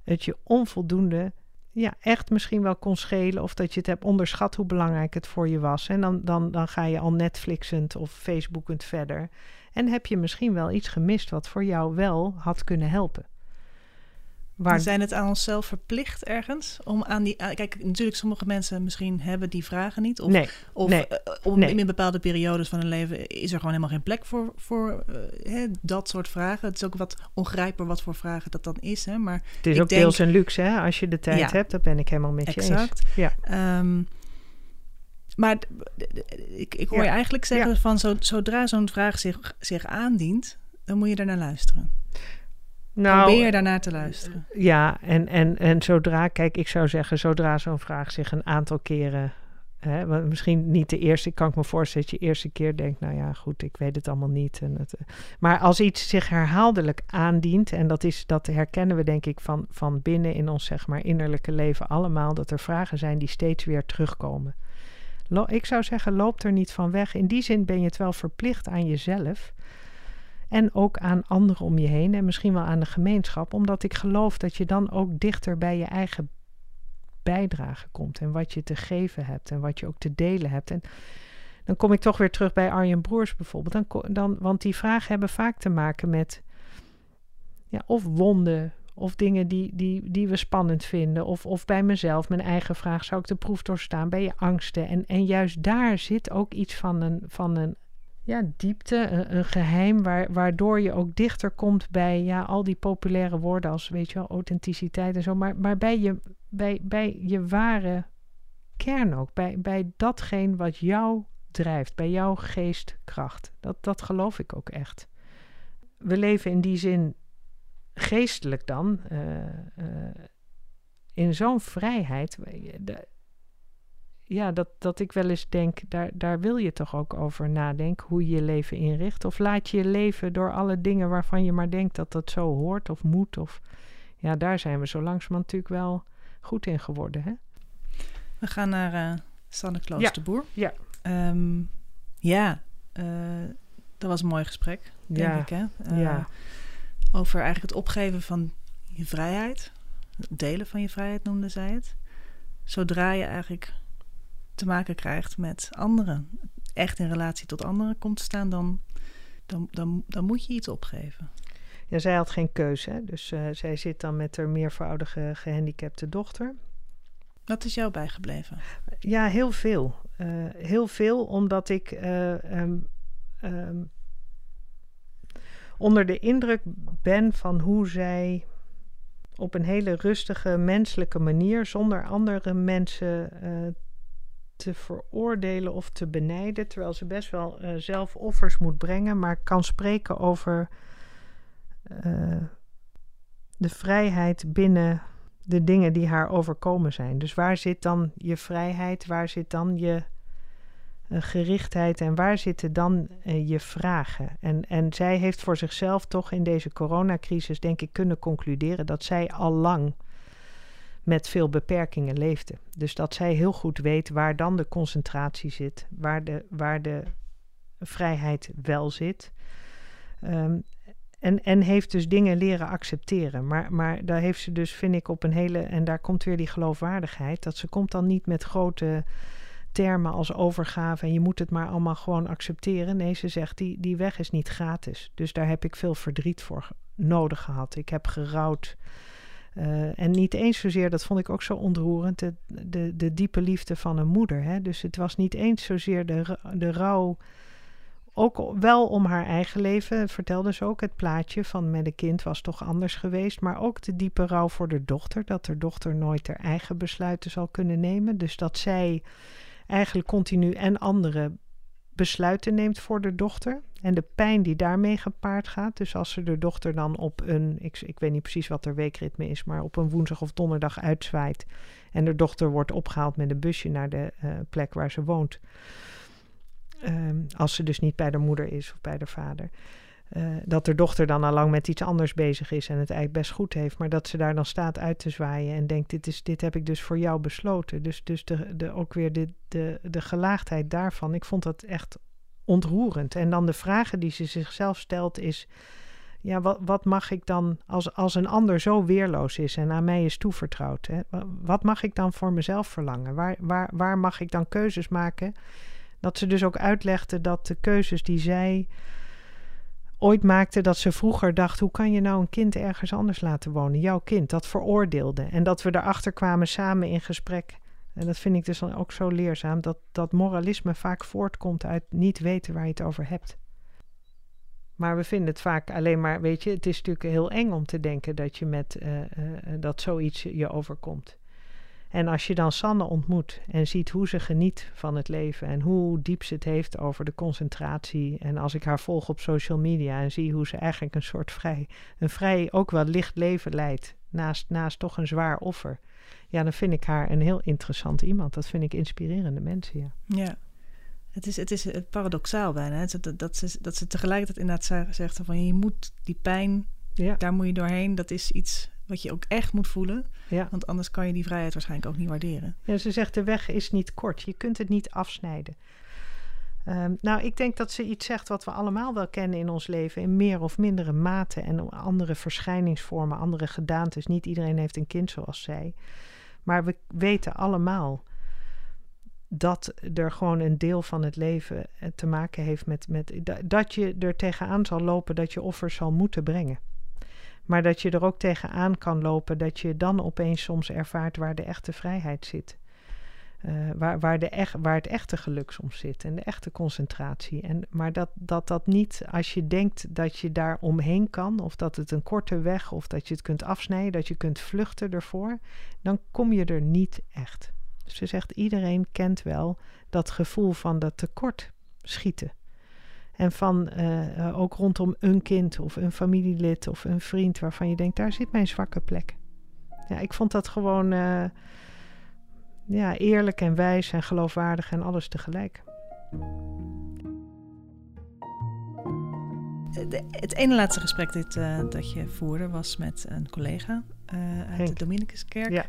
het je onvoldoende ja, echt misschien wel kon schelen. Of dat je het hebt onderschat hoe belangrijk het voor je was. En dan, dan, dan ga je al Netflixend of Facebookend verder. En heb je misschien wel iets gemist wat voor jou wel had kunnen helpen. Waar... We zijn het aan onszelf verplicht ergens om aan die. Kijk, natuurlijk, sommige mensen misschien hebben die vragen niet. Of, nee, of nee, uh, om, nee. in bepaalde periodes van hun leven is er gewoon helemaal geen plek voor, voor uh, hè, dat soort vragen. Het is ook wat ongrijpbaar wat voor vragen dat dan is. Hè? Maar het is ook denk, deels een luxe, hè? Als je de tijd ja, hebt, dat ben ik helemaal met je exact. eens. Ja. Um, maar ik, ik hoor ja. je eigenlijk zeggen ja. van zo, zodra zo'n vraag zich, zich aandient, dan moet je er naar luisteren. Nou, Probeer je daarnaar te luisteren. Ja, en, en, en zodra, kijk, ik zou zeggen, zodra zo'n vraag zich een aantal keren. Hè, want misschien niet de eerste, kan ik me voorstellen dat je de eerste keer denkt, nou ja, goed, ik weet het allemaal niet. En het, maar als iets zich herhaaldelijk aandient, en dat, is, dat herkennen we denk ik van, van binnen in ons zeg maar innerlijke leven allemaal, dat er vragen zijn die steeds weer terugkomen. Ik zou zeggen, loop er niet van weg. In die zin ben je het wel verplicht aan jezelf. En ook aan anderen om je heen en misschien wel aan de gemeenschap, omdat ik geloof dat je dan ook dichter bij je eigen bijdrage komt en wat je te geven hebt en wat je ook te delen hebt. En dan kom ik toch weer terug bij Arjen Broers bijvoorbeeld, dan, dan, want die vragen hebben vaak te maken met ja, of wonden of dingen die, die, die we spannend vinden, of, of bij mezelf, mijn eigen vraag, zou ik de proef doorstaan, bij je angsten. En, en juist daar zit ook iets van een, van een ja, diepte, een, een, geheim, waar, waardoor je ook dichter komt bij ja, al die populaire woorden als, weet je wel, authenticiteit en zo, maar, maar bij, je, bij, bij je ware kern ook, bij, bij datgene wat jou drijft, bij jouw geestkracht. Dat, dat geloof ik ook echt. We leven in die zin geestelijk dan uh, uh, in zo'n vrijheid. De, ja, dat, dat ik wel eens denk, daar, daar wil je toch ook over nadenken, hoe je je leven inricht. Of laat je je leven door alle dingen waarvan je maar denkt dat dat zo hoort of moet. Of, ja, daar zijn we zo langzamerhand natuurlijk wel goed in geworden. Hè? We gaan naar uh, Sanne Kloosterboer. Ja. Ja, um, ja uh, dat was een mooi gesprek, denk ja. ik. Hè? Uh, ja. Over eigenlijk het opgeven van je vrijheid. Delen van je vrijheid noemde zij het. Zodra je eigenlijk te maken krijgt met anderen, echt in relatie tot anderen komt te staan, dan, dan, dan, dan moet je iets opgeven. Ja, zij had geen keuze, hè? dus uh, zij zit dan met haar meervoudige gehandicapte dochter. Wat is jou bijgebleven? Ja, heel veel. Uh, heel veel, omdat ik uh, um, um, onder de indruk ben van hoe zij op een hele rustige, menselijke manier, zonder andere mensen te veroordelen of te benijden, terwijl ze best wel uh, zelf offers moet brengen, maar kan spreken over uh, de vrijheid binnen de dingen die haar overkomen zijn. Dus waar zit dan je vrijheid, waar zit dan je uh, gerichtheid en waar zitten dan je vragen? En, en zij heeft voor zichzelf toch in deze coronacrisis, denk ik, kunnen concluderen dat zij al lang met veel beperkingen leefde. Dus dat zij heel goed weet waar dan de concentratie zit, waar de, waar de vrijheid wel zit. Ehm, en, en heeft dus dingen leren accepteren. Maar, maar daar heeft ze dus, vind ik, op een hele. En daar komt weer die geloofwaardigheid. Dat ze komt dan niet met grote termen als overgave en je moet het maar allemaal gewoon accepteren. Nee, ze zegt die, die weg is niet gratis. Dus daar heb ik veel verdriet voor nodig gehad. Ik heb gerouwd. Uh, en niet eens zozeer, dat vond ik ook zo ontroerend, de, de, de diepe liefde van een moeder. Hè? Dus het was niet eens zozeer de, de rouw ook wel om haar eigen leven, vertelde ze ook. Het plaatje van met een kind was toch anders geweest. Maar ook de diepe rouw voor de dochter. Dat de dochter nooit haar eigen besluiten zal kunnen nemen. Dus dat zij eigenlijk continu en andere besluiten neemt voor de dochter. En de pijn die daarmee gepaard gaat. Dus als ze de dochter dan op een, ik, ik weet niet precies wat er weekritme is, maar op een woensdag of donderdag uitzwaait. En de dochter wordt opgehaald met een busje naar de uh, plek waar ze woont. Ehm, als ze dus niet bij de moeder is of bij de vader. Uh, dat de dochter dan al lang met iets anders bezig is en het eigenlijk best goed heeft, maar dat ze daar dan staat uit te zwaaien en denkt: dit, is, dit heb ik dus voor jou besloten. Dus, dus de, de, ook weer de, de, de gelaagdheid daarvan. Ik vond dat echt ontroerend. En dan de vragen die ze zichzelf stelt is: ja, wat, wat mag ik dan, als, als een ander zo weerloos is en aan mij is toevertrouwd, hè, wat mag ik dan voor mezelf verlangen? Waar, waar, waar mag ik dan keuzes maken? Dat ze dus ook uitlegde dat de keuzes die zij ooit maakte, dat ze vroeger dacht: hoe kan je nou een kind ergens anders laten wonen? Jouw kind, dat veroordeelde. En dat we erachter kwamen samen in gesprek. En dat vind ik dus dan ook zo leerzaam, dat, dat moralisme vaak voortkomt uit niet weten waar je het over hebt. Maar we vinden het vaak alleen maar, weet je, het is natuurlijk heel eng om te denken dat je met uh, uh, dat zoiets je overkomt. En als je dan Sanne ontmoet en ziet hoe ze geniet van het leven en hoe diep ze het heeft over de concentratie. En als ik haar volg op social media en zie hoe ze eigenlijk een soort vrij, een vrij ook wel licht leven leidt, naast, naast toch een zwaar offer. Ja, dan vind ik haar een heel interessant iemand. Dat vind ik inspirerende mensen, ja. Ja. Het is, het is paradoxaal bijna. Hè? Dat, dat, ze, dat ze tegelijkertijd inderdaad zegt van je moet die pijn, ja. daar moet je doorheen. Dat is iets wat je ook echt moet voelen. Ja. Want anders kan je die vrijheid waarschijnlijk ook niet waarderen. Ja, ze zegt de weg is niet kort. Je kunt het niet afsnijden. Um, nou, ik denk dat ze iets zegt wat we allemaal wel kennen in ons leven, in meer of mindere mate en andere verschijningsvormen, andere gedaantes. Niet iedereen heeft een kind zoals zij. Maar we weten allemaal dat er gewoon een deel van het leven eh, te maken heeft met, met dat je er tegenaan zal lopen dat je offers zal moeten brengen. Maar dat je er ook tegenaan kan lopen dat je dan opeens soms ervaart waar de echte vrijheid zit. Uh, waar, waar, de echt, waar het echte geluk soms zit en de echte concentratie. En, maar dat, dat dat niet, als je denkt dat je daar omheen kan, of dat het een korte weg, of dat je het kunt afsnijden, dat je kunt vluchten ervoor, dan kom je er niet echt. Dus ze zegt, iedereen kent wel dat gevoel van dat tekort schieten. En van uh, ook rondom een kind of een familielid of een vriend waarvan je denkt, daar zit mijn zwakke plek. Ja, ik vond dat gewoon uh, ja, eerlijk en wijs en geloofwaardig en alles tegelijk. De, het ene laatste gesprek dit, uh, dat je voerde was met een collega uit Henk. de Dominicuskerk ja.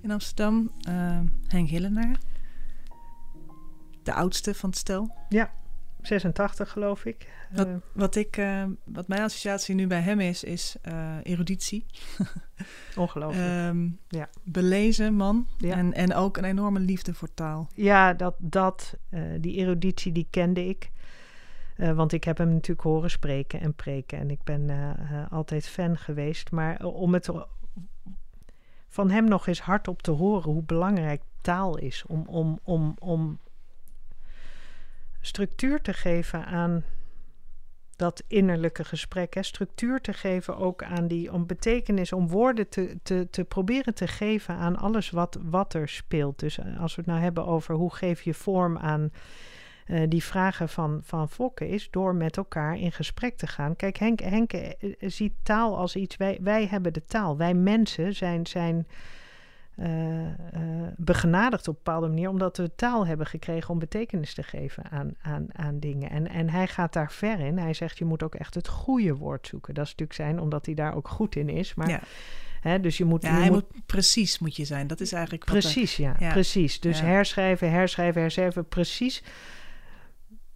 in Amsterdam, Henk Hillenaar. De oudste van het stel. Ja. 86 geloof ik. Wat, uh, wat, ik, uh, wat mijn associatie nu bij hem is, is uh, eruditie. Ongelooflijk. um, ja. Belezen man ja. en, en ook een enorme liefde voor taal. Ja, dat, dat, die eruditie die kende ik. want ik heb hem natuurlijk horen spreken en preken. En ik ben altijd fan geweest. Maar om het van hem nog eens hardop te horen hoe belangrijk taal is. Om, om, om, om structuur te geven aan dat innerlijke gesprek. Hè? Structuur te geven ook aan die, om betekenis, om woorden te, te, te proberen te geven aan alles wat, wat er speelt. Dus eh, als we het nou hebben over hoe geef je vorm aan uh, die vragen van, van Fokke, is door met elkaar in gesprek te gaan. Kijk, Henk, Henk uh, ziet taal als iets, wij, wij hebben de taal. Wij mensen zijn. zijn uh, uh, begenadigd op een bepaalde manier, omdat we taal hebben gekregen om betekenis te geven aan, aan, aan dingen. En, en hij gaat daar ver in. Hij zegt, je moet ook echt het goede woord zoeken. Dat is natuurlijk zijn, omdat hij daar ook goed in is. Maar ja. Hè, dus je moet, Ja, je hij moet moet, precies moet je zijn. Dat is eigenlijk wat de- precies, ja, ja. precies. Dus Ja. herschrijven, herschrijven, herschrijven, precies.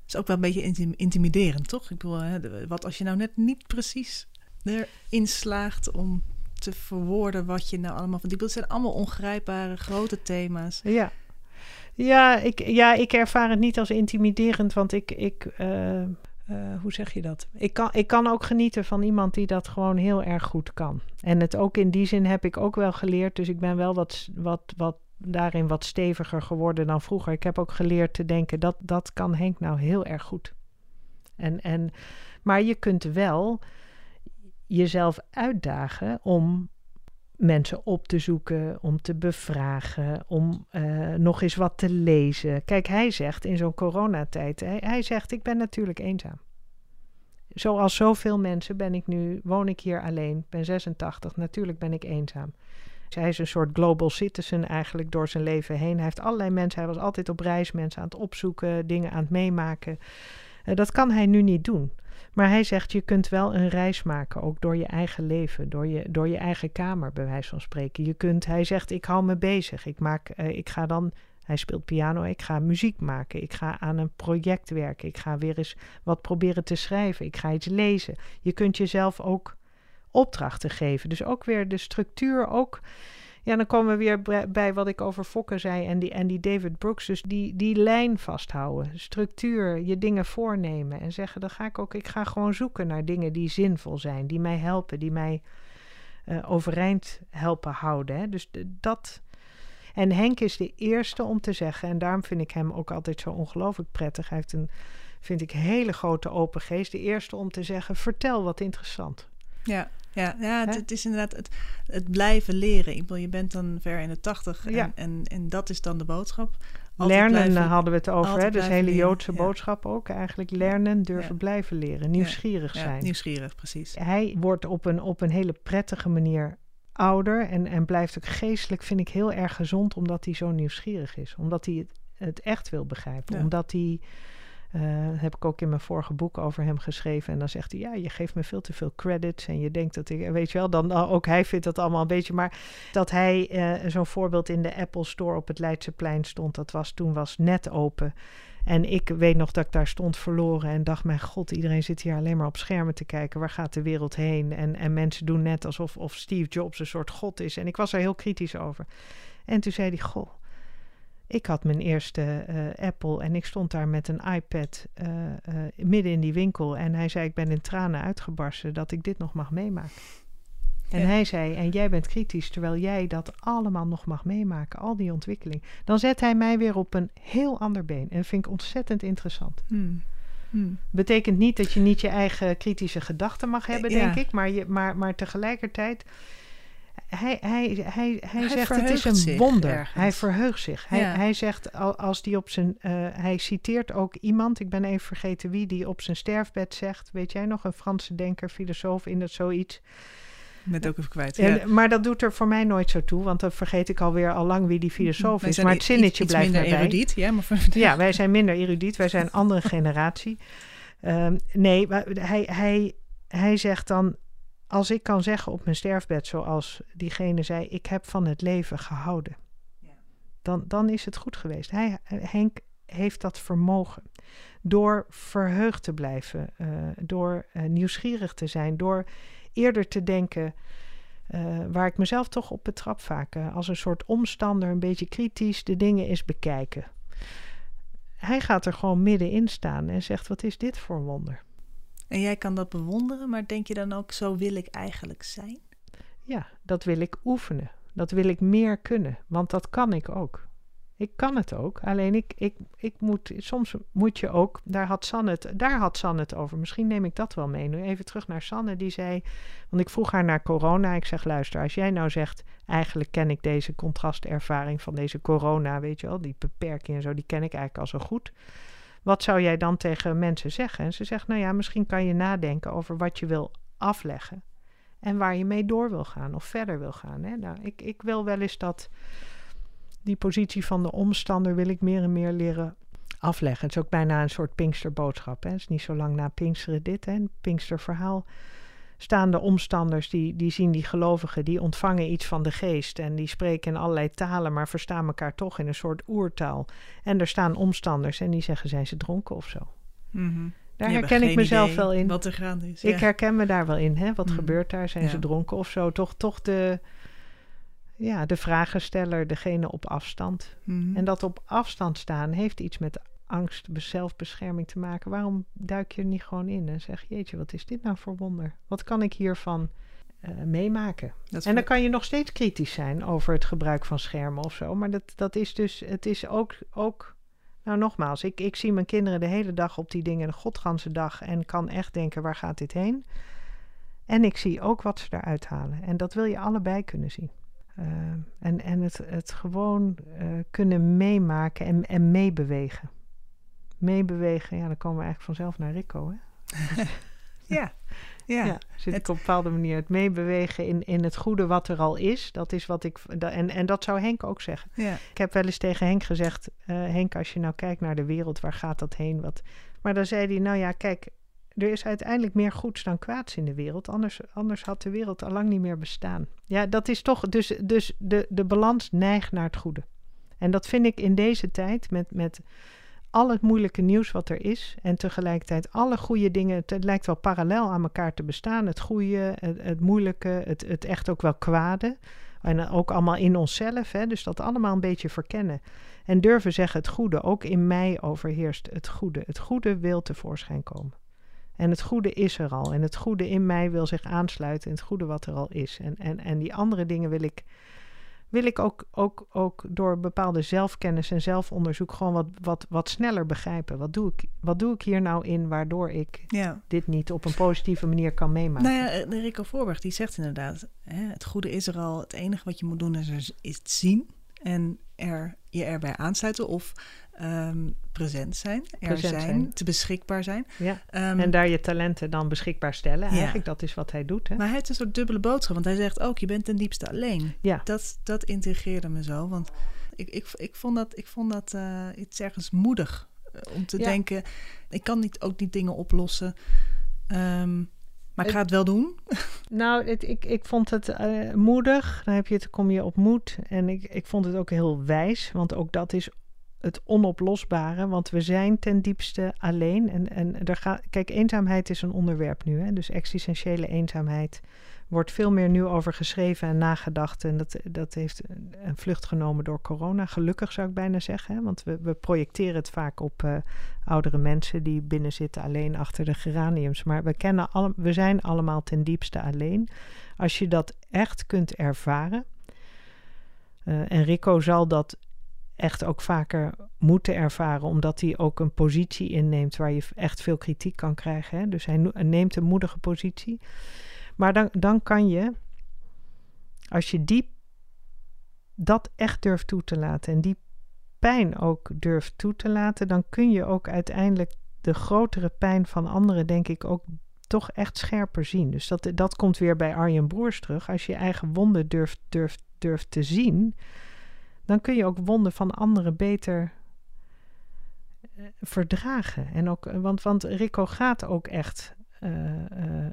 is ook wel een beetje intim- intimiderend, toch? Ik bedoel, wat als je nou net niet precies erin slaagt om verwoorden wat je nou allemaal... Bedoel, het zijn allemaal ongrijpbare, grote thema's. Ja. Ja ik, ja, ik ervaar het niet als intimiderend, want ik, ik eh, eh, hoe zeg je dat? Ik kan, ik kan ook genieten van iemand die dat gewoon heel erg goed kan. En het ook in die zin heb ik ook wel geleerd, dus ik ben wel wat, wat, wat daarin wat steviger geworden dan vroeger. Ik heb ook geleerd te denken, dat, dat kan Henk nou heel erg goed. En, en, maar je kunt wel jezelf uitdagen om mensen op te zoeken, om te bevragen, om eh, nog eens wat te lezen. Kijk, hij zegt in zo'n coronatijd, hij, hij zegt, ik ben natuurlijk eenzaam. Zoals zoveel mensen ben ik nu, woon ik hier alleen, ben 86, natuurlijk ben ik eenzaam. Dus hij is een soort global citizen eigenlijk door zijn leven heen. Hij heeft allerlei mensen, hij was altijd op reis, mensen aan het opzoeken, dingen aan het meemaken. Eh, dat kan hij nu niet doen. Maar hij zegt, je kunt wel een reis maken, ook door je eigen leven, door je, door je eigen kamer, bij wijze van spreken. Je kunt, hij zegt, ik hou me bezig. Ik, maak, eh, ik ga dan, hij speelt piano, ik ga muziek maken. Ik ga aan een project werken. Ik ga weer eens wat proberen te schrijven. Ik ga iets lezen. Je kunt jezelf ook opdrachten geven. Dus ook weer de structuur, ook... Ja, dan komen we weer bij- wat ik over Fokker zei en die, en die David Brooks. Dus die, die lijn vasthouden, structuur, je dingen voornemen en zeggen: dan ga ik ook, ik ga gewoon zoeken naar dingen die zinvol zijn, die mij helpen, die mij eh, overeind helpen houden. Hè. Dus dat. En Henk is de eerste om te zeggen, en daarom vind ik hem ook altijd zo ongelooflijk prettig. Hij heeft een, vind ik, hele grote open geest. De eerste om te zeggen: vertel wat interessant. Ja, ja, ja het, is inderdaad het, het blijven leren. Ik bedoel, je bent dan ver in de tachtig en, Ja. en, en dat is dan de boodschap. Altijd Lernen blijven- hadden we het over, hè? dus hele leren, Joodse ja. boodschap ook. Eigenlijk lernen, durven Ja. blijven leren, nieuwsgierig ja, zijn. nieuwsgierig, precies. Hij wordt op een, op een hele prettige manier ouder en, en blijft ook geestelijk, vind ik, heel erg gezond, omdat hij zo nieuwsgierig is. Omdat hij het, het echt wil begrijpen. Omdat hij, eh, heb ik ook in mijn vorige boek over hem geschreven. En dan zegt hij, ja, je geeft me veel te veel credits. En je denkt dat ik, weet je wel, dan ook hij vindt dat allemaal een beetje. Maar dat hij, eh, zo'n voorbeeld in de Apple Store op het Leidseplein stond, dat was toen was net open. En ik weet nog dat ik daar stond verloren en dacht: Mijn god, iedereen zit hier alleen maar op schermen te kijken. Waar gaat de wereld heen? En, en mensen doen net alsof of Steve Jobs een soort god is. En ik was er heel kritisch over. En toen zei hij: Goh, ik had mijn eerste eh, Apple en ik stond daar met een iPad eh, eh, midden in die winkel. En hij zei: Ik ben in tranen uitgebarsten dat ik dit nog mag meemaken. En Ja. hij zei: En jij bent kritisch, terwijl jij dat allemaal nog mag meemaken, al die ontwikkeling. Dan zet hij mij weer op een heel ander been. En dat vind ik ontzettend interessant. Hmm. Hmm. Betekent niet dat je niet je eigen kritische gedachten mag hebben, Ja. denk ik. Maar, je, maar, maar tegelijkertijd. Hij, hij, hij, hij, zegt het is een wonder. ergens. Hij verheugt zich. Hij, Ja. hij zegt al- als die op zijn. eh, hij citeert ook iemand, ik ben even vergeten wie, die op zijn sterfbed zegt. Weet jij nog, een Franse denker, filosoof in dat zoiets. Het ook even kwijt. En, ja. Maar dat doet er voor mij nooit zo toe, want dan vergeet ik alweer al lang wie die filosoof Wij is. Maar het zinnetje iets blijft minder erbij. erudiet, ja, maar voor, Ja, wij zijn minder erudiet. Wij zijn een andere generatie. Ehm, nee, hij, hij, hij zegt dan... Als ik kan zeggen op mijn sterfbed, zoals diegene zei... ik heb van het leven gehouden. Ja. Dan, dan is het goed geweest. Hij, Henk heeft dat vermogen. Door verheugd te blijven. eh, door eh, nieuwsgierig te zijn. Door eerder te denken... eh, waar ik mezelf toch op betrap vaak. als een soort omstander, een beetje kritisch... de dingen eens bekijken hij gaat er gewoon middenin staan en zegt: Wat is dit voor een wonder? En jij kan dat bewonderen, maar denk je dan ook, zo wil ik eigenlijk zijn? Ja, dat wil ik oefenen. Dat wil ik meer kunnen, want dat kan ik ook. Ik kan het ook, alleen ik, ik, ik moet, soms moet je ook, daar had, Sanne het, daar had Sanne het over. Misschien neem ik dat wel mee. Nu even terug naar Sanne, die zei, want ik vroeg haar naar corona. Ik zeg, luister, als jij nou zegt, eigenlijk ken ik deze contrastervaring van deze corona, weet je wel, die beperking en zo, die ken ik eigenlijk al zo goed. Wat zou jij dan tegen mensen zeggen? En ze zegt, nou ja, misschien kan je nadenken over wat je wil afleggen. En waar je mee door wil gaan of verder wil gaan. Hè? Nou, ik, ik wil wel eens dat die positie van de omstander wil ik meer en meer leren afleggen. Het is ook bijna een soort Pinksterboodschap. Hè? Het is niet zo lang na Pinksteren dit, hè? een Pinksterverhaal. Staan de omstanders, die, die zien die gelovigen, die ontvangen iets van de geest en die spreken in allerlei talen, maar verstaan elkaar toch in een soort oertaal. En er staan omstanders en die zeggen, zijn ze dronken of zo? Mhm. Daar herken ik mezelf wel in. Wat er gaande is. Ik herken me daar wel in. Hè? Wat Mhm. gebeurt daar? Zijn ze dronken of zo? Toch, toch de, ja, de vragensteller, degene op afstand. Mhm. En dat op afstand staan heeft iets met angst, be- zelfbescherming te maken. Waarom duik je er niet gewoon in en zeg: Jeetje, wat is dit nou voor wonder? Wat kan ik hiervan eh, meemaken? En dan kan je nog steeds kritisch zijn over het gebruik van schermen of zo. Maar dat, dat is dus, het is ook, ook nou nogmaals, ik, ik zie mijn kinderen de hele dag op die dingen, de godganse dag, en kan echt denken, waar gaat dit heen? En ik zie ook wat ze eruit halen. En dat wil je allebei kunnen zien. Eh, en en het, het gewoon eh, kunnen meemaken en, en meebewegen. Meebewegen, ja, dan komen we eigenlijk vanzelf naar Rico, hè? ja. Ja. Ja, zit Het- ik op een bepaalde manier het meebewegen in, in het goede wat er al is. Dat is wat ik. da- En, en dat zou Henk ook zeggen. Ja. Ik heb wel eens tegen Henk gezegd: eh, Henk, als je nou kijkt naar de wereld, waar gaat dat heen? Wat... Maar dan zei hij: Nou ja, kijk, er is uiteindelijk meer goeds dan kwaads in de wereld. Anders, anders had de wereld al lang niet meer bestaan. Ja, dat is toch. Dus, dus de, de balans neigt naar het goede. En dat vind ik in deze tijd met. met al het moeilijke nieuws wat er is en tegelijkertijd alle goede dingen, het, lijkt wel parallel aan elkaar te bestaan. Het goede, het, het moeilijke, het, het echt ook wel kwade. En ook allemaal in onszelf, hè, dus dat allemaal een beetje verkennen. En durven zeggen het goede, ook in mij overheerst het goede. Het goede wil tevoorschijn komen. En het goede is er al. En het goede in mij wil zich aansluiten in het goede wat er al is. En, en, en die andere dingen wil ik, wil ik ook, ook, ook door bepaalde zelfkennis en zelfonderzoek gewoon wat, wat, wat sneller begrijpen. Wat doe, ik, wat doe ik hier nou in waardoor ik ja. dit niet op een positieve manier kan meemaken? Nou ja, eh, de Rico Voorberg die zegt inderdaad: hè, het goede is er al. Het enige wat je moet doen is, er, is het zien en er, je erbij aansluiten of ehm, present zijn, er Present zijn, zijn. te beschikbaar zijn. ja. Ehm, En daar je talenten dan beschikbaar stellen. Ja. Eigenlijk, dat is wat hij doet. Hè? Maar hij heeft een soort dubbele boodschap, want hij zegt ook: je bent ten diepste alleen. Ja. Dat, dat integreerde me zo, want ik, ik, ik vond dat, ik vond dat eh, iets ergens moedig eh, om te Ja. denken: ik kan niet ook die dingen oplossen, ehm, maar ik ga het wel doen. Nou, het, ik, ik vond het eh, moedig. Dan heb je het, kom je op moed. En ik, ik vond het ook heel wijs. Want ook dat is het onoplosbare. Want we zijn ten diepste alleen. En, en er kijk, eenzaamheid is een onderwerp nu. Hè? Dus existentiële eenzaamheid wordt veel meer nu over geschreven en nagedacht. En dat, dat heeft een vlucht genomen door corona. Gelukkig zou ik bijna zeggen. Want we, we projecteren het vaak op eh, oudere mensen die binnen zitten alleen achter de geraniums. Maar we, kennen alle, we zijn allemaal ten diepste alleen. Als je dat echt kunt ervaren. eh, en Rico zal dat echt ook vaker moeten ervaren, omdat hij ook een positie inneemt waar je echt veel kritiek kan krijgen. Hè? Dus hij neemt een moedige positie. Maar dan, dan kan je, als je die, dat echt durft toe te laten en die pijn ook durft toe te laten, dan kun je ook uiteindelijk de grotere pijn van anderen, denk ik, ook toch echt scherper zien. Dus dat, dat komt weer bij Arjen Broers terug. Als je je eigen wonden durft, durft, durft te zien, dan kun je ook wonden van anderen beter eh, verdragen. En ook, eh, want, want Rico gaat ook echt eh,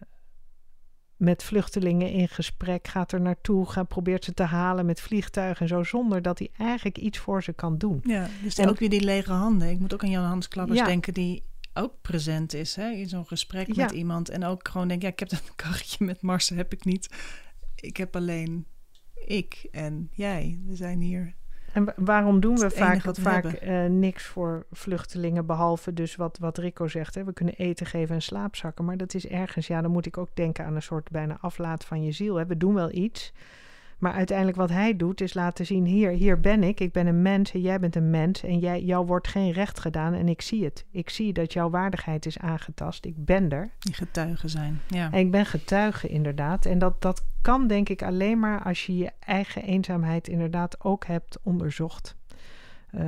met vluchtelingen in gesprek, gaat er naartoe, gaat, probeert ze te halen met vliegtuigen en zo, zonder dat hij eigenlijk iets voor ze kan doen. Ja, dus En- ook weer die lege handen. Ik moet ook aan Jan Hans Klappers Ja. denken, die ook present is hè, in zo'n gesprek Ja. met iemand. En ook gewoon denkt, ja, ik heb dat karretje met Mars, heb ik niet. Ik heb alleen ik en jij. We zijn hier. En wa- waarom doen we vaak, we vaak eh, niks voor vluchtelingen, behalve dus wat, wat Rico zegt, hè, we kunnen eten geven en slaapzakken, maar dat is ergens, ja, dan moet ik ook denken aan een soort bijna aflaat van je ziel. Hè. We doen wel iets, maar uiteindelijk wat hij doet is laten zien, hier, hier ben ik, ik ben een mens en jij bent een mens en jij, jou wordt geen recht gedaan en ik zie het. Ik zie dat jouw waardigheid is aangetast, ik ben er. Die getuigen zijn. Ja. En ik ben getuige inderdaad. En dat, dat kan denk ik alleen maar als je je eigen eenzaamheid inderdaad ook hebt onderzocht. Eh,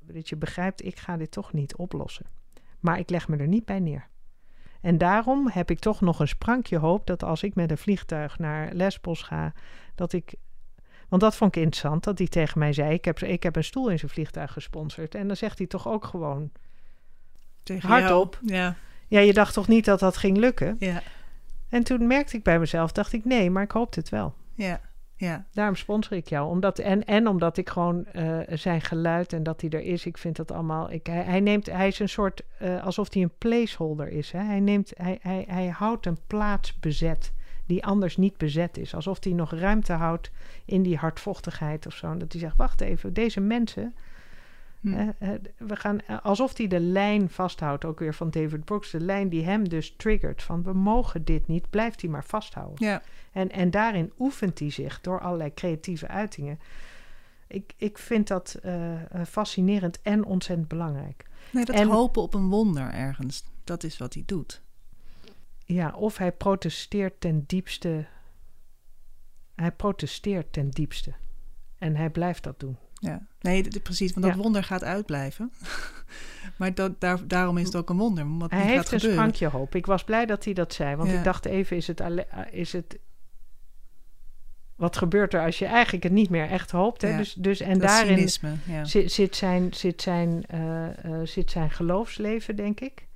dat je begrijpt, ik ga dit toch niet oplossen. Maar ik leg me er niet bij neer. En daarom heb ik toch nog een sprankje hoop dat als ik met een vliegtuig naar Lesbos ga, dat ik. Want dat vond ik interessant, dat hij tegen mij zei: ik heb, ik heb een stoel in zijn vliegtuig gesponsord. En dan zegt hij toch ook gewoon: Tegen hardop. Ja. Ja, je dacht toch niet dat dat ging lukken? ja. En toen merkte ik bij mezelf, dacht ik, nee, maar ik hoopte het wel. Ja, ja. Daarom sponsor ik jou. Omdat, en, en omdat ik gewoon eh, zijn geluid en dat hij er is, ik vind dat allemaal. Ik, hij, hij, neemt, hij is een soort, uh, alsof hij een placeholder is. Hè? Hij, neemt, hij, hij, hij houdt een plaats bezet die anders niet bezet is. Alsof hij nog ruimte houdt in die hardvochtigheid of zo. Dat hij zegt, wacht even, deze mensen... Hm. we gaan, alsof hij de lijn vasthoudt, ook weer van David Brooks, de lijn die hem dus triggert van we mogen dit niet, blijft hij maar vasthouden. Ja. En, en daarin oefent hij zich door allerlei creatieve uitingen. Ik, ik vind dat uh, fascinerend en ontzettend belangrijk. Nee, dat en, hopen op een wonder ergens, dat is wat hij doet. Ja, of hij protesteert ten diepste. Hij protesteert ten diepste. En hij blijft dat doen. Ja, nee, precies, want dat ja. wonder gaat uitblijven. maar dat, daar, daarom is het ook een wonder. Hij heeft gaat een sprankje hoop. Ik was blij dat hij dat zei, want Ja. ik dacht even: is het, alle- is het. Wat gebeurt er als je eigenlijk het niet meer echt hoopt? Hè? Ja, Dus, dus, en dat daarin cynisme. Ja. zit, zit, zijn, zit, zijn, eh, eh, zit zijn geloofsleven, denk ik.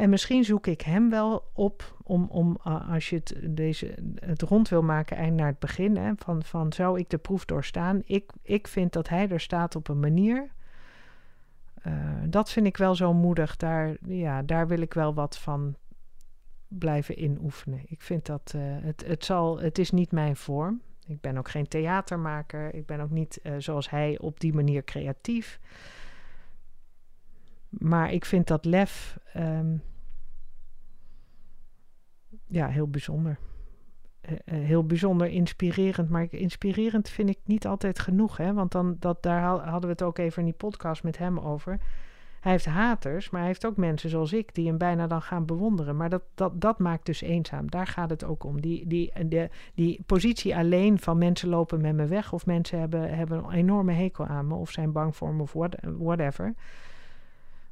En misschien zoek ik hem wel op om, om als je het, deze, het rond wil maken, eind naar het begin. Hè, van, van zou ik de proef doorstaan? Ik, ik vind dat hij er staat op een manier. Uh, dat vind ik wel zo moedig. Daar, ja, daar wil ik wel wat van blijven inoefenen. Ik vind dat uh, het, het, zal, het is niet mijn vorm. Ik ben ook geen theatermaker. Ik ben ook niet uh, zoals hij op die manier creatief. Maar ik vind dat lef um, ja, heel bijzonder. Uh, uh, heel bijzonder inspirerend. Maar inspirerend vind ik niet altijd genoeg. Hè? Want dan, dat, daar hadden we het ook even in die podcast met hem over. Hij heeft haters, maar hij heeft ook mensen zoals ik die hem bijna dan gaan bewonderen. Maar dat, dat, dat maakt dus eenzaam. Daar gaat het ook om. Die, die, de, die positie alleen van mensen lopen met me weg. Of mensen hebben, hebben een enorme hekel aan me. Of zijn bang voor me of what, whatever.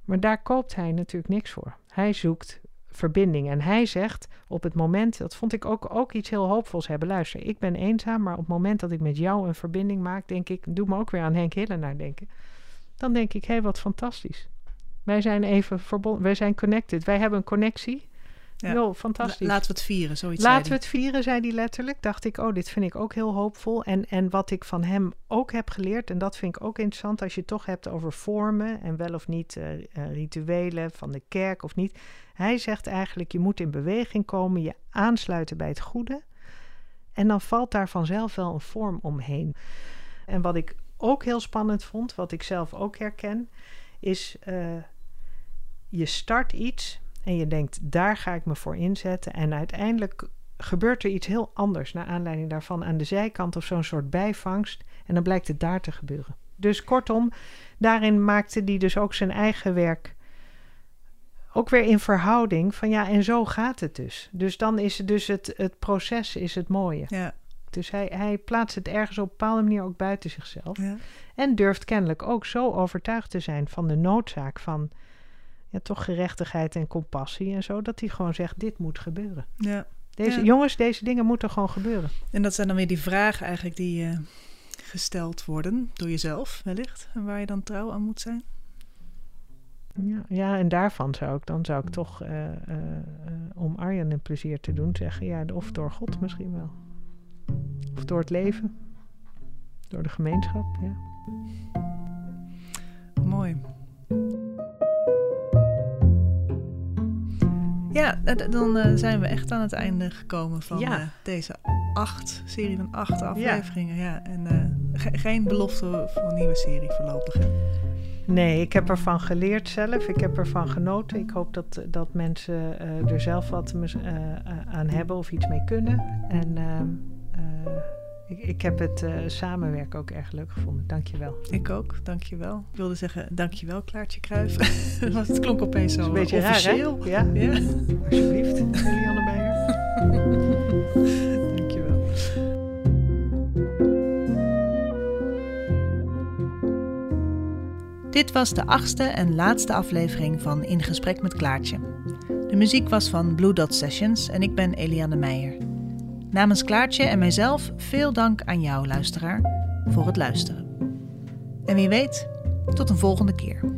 Maar daar koopt hij natuurlijk niks voor. Hij zoekt verbinding. En hij zegt op het moment, dat vond ik ook, ook iets heel hoopvols hebben. Luister, ik ben eenzaam, maar op het moment dat ik met jou een verbinding maak, denk ik, doe me ook weer aan Henk Hillenaar denken. Dan denk ik, hé, hey, wat fantastisch. Wij zijn even verbonden, wij zijn connected, wij hebben een connectie. Ja. Yo, fantastisch. La, laten we het vieren, zoiets. Laten we het vieren, zei hij letterlijk. Dacht ik, oh, dit vind ik ook heel hoopvol. En, en wat ik van hem ook heb geleerd, en dat vind ik ook interessant, als je het toch hebt over vormen en wel of niet uh, uh, rituelen van de kerk of niet. Hij zegt eigenlijk, je moet in beweging komen, je aansluiten bij het goede. En dan valt daar vanzelf wel een vorm omheen. En wat ik ook heel spannend vond, wat ik zelf ook herken, is uh, je start iets en je denkt, daar ga ik me voor inzetten. En uiteindelijk gebeurt er iets heel anders naar aanleiding daarvan aan de zijkant of zo'n soort bijvangst. En dan blijkt het daar te gebeuren. Dus kortom, daarin maakte die dus ook zijn eigen werk ook weer in verhouding van ja, en zo gaat het dus. Dus dan is het dus het, het proces is het mooie. Ja. Dus hij, hij plaatst het ergens op een bepaalde manier ook buiten zichzelf. Ja. En durft kennelijk ook zo overtuigd te zijn van de noodzaak van ja, toch gerechtigheid en compassie en zo, dat hij gewoon zegt: dit moet gebeuren. Ja. Deze, ja. Jongens, deze dingen moeten gewoon gebeuren. En dat zijn dan weer die vragen eigenlijk die uh, gesteld worden door jezelf, wellicht, en waar je dan trouw aan moet zijn. Ja, ja en daarvan zou ik dan zou ik toch, uh, uh, om Arjen een plezier te doen, zeggen: ja, of door God misschien wel. Of door het leven, door de gemeenschap, ja. Mooi. Ja, dan uh, zijn we echt aan het einde gekomen van ja. uh, deze acht, serie van acht afleveringen. Ja. ja. En uh, ge geen belofte voor een nieuwe serie voorlopig. Hè? Nee, ik heb ervan geleerd zelf. Ik heb ervan genoten. Ik hoop dat, dat mensen er zelf wat aan hebben of iets mee kunnen. En ehm, ik, ik, heb het uh, samenwerken ook erg leuk gevonden. Dank je wel. Ik ook, dank je wel. Ik wilde zeggen, dank je wel, Klaartje Kruijf. het klonk opeens zo een beetje officieel. Raar, ja? ja, alsjeblieft, Eliane Meijer. dank je wel. Dit was de achtste en laatste aflevering van In Gesprek met Klaartje. De muziek was van Blue Dot Sessions en ik ben Eliane Meijer. Namens Klaartje en mijzelf veel dank aan jou, luisteraar, voor het luisteren. En wie weet, tot een volgende keer.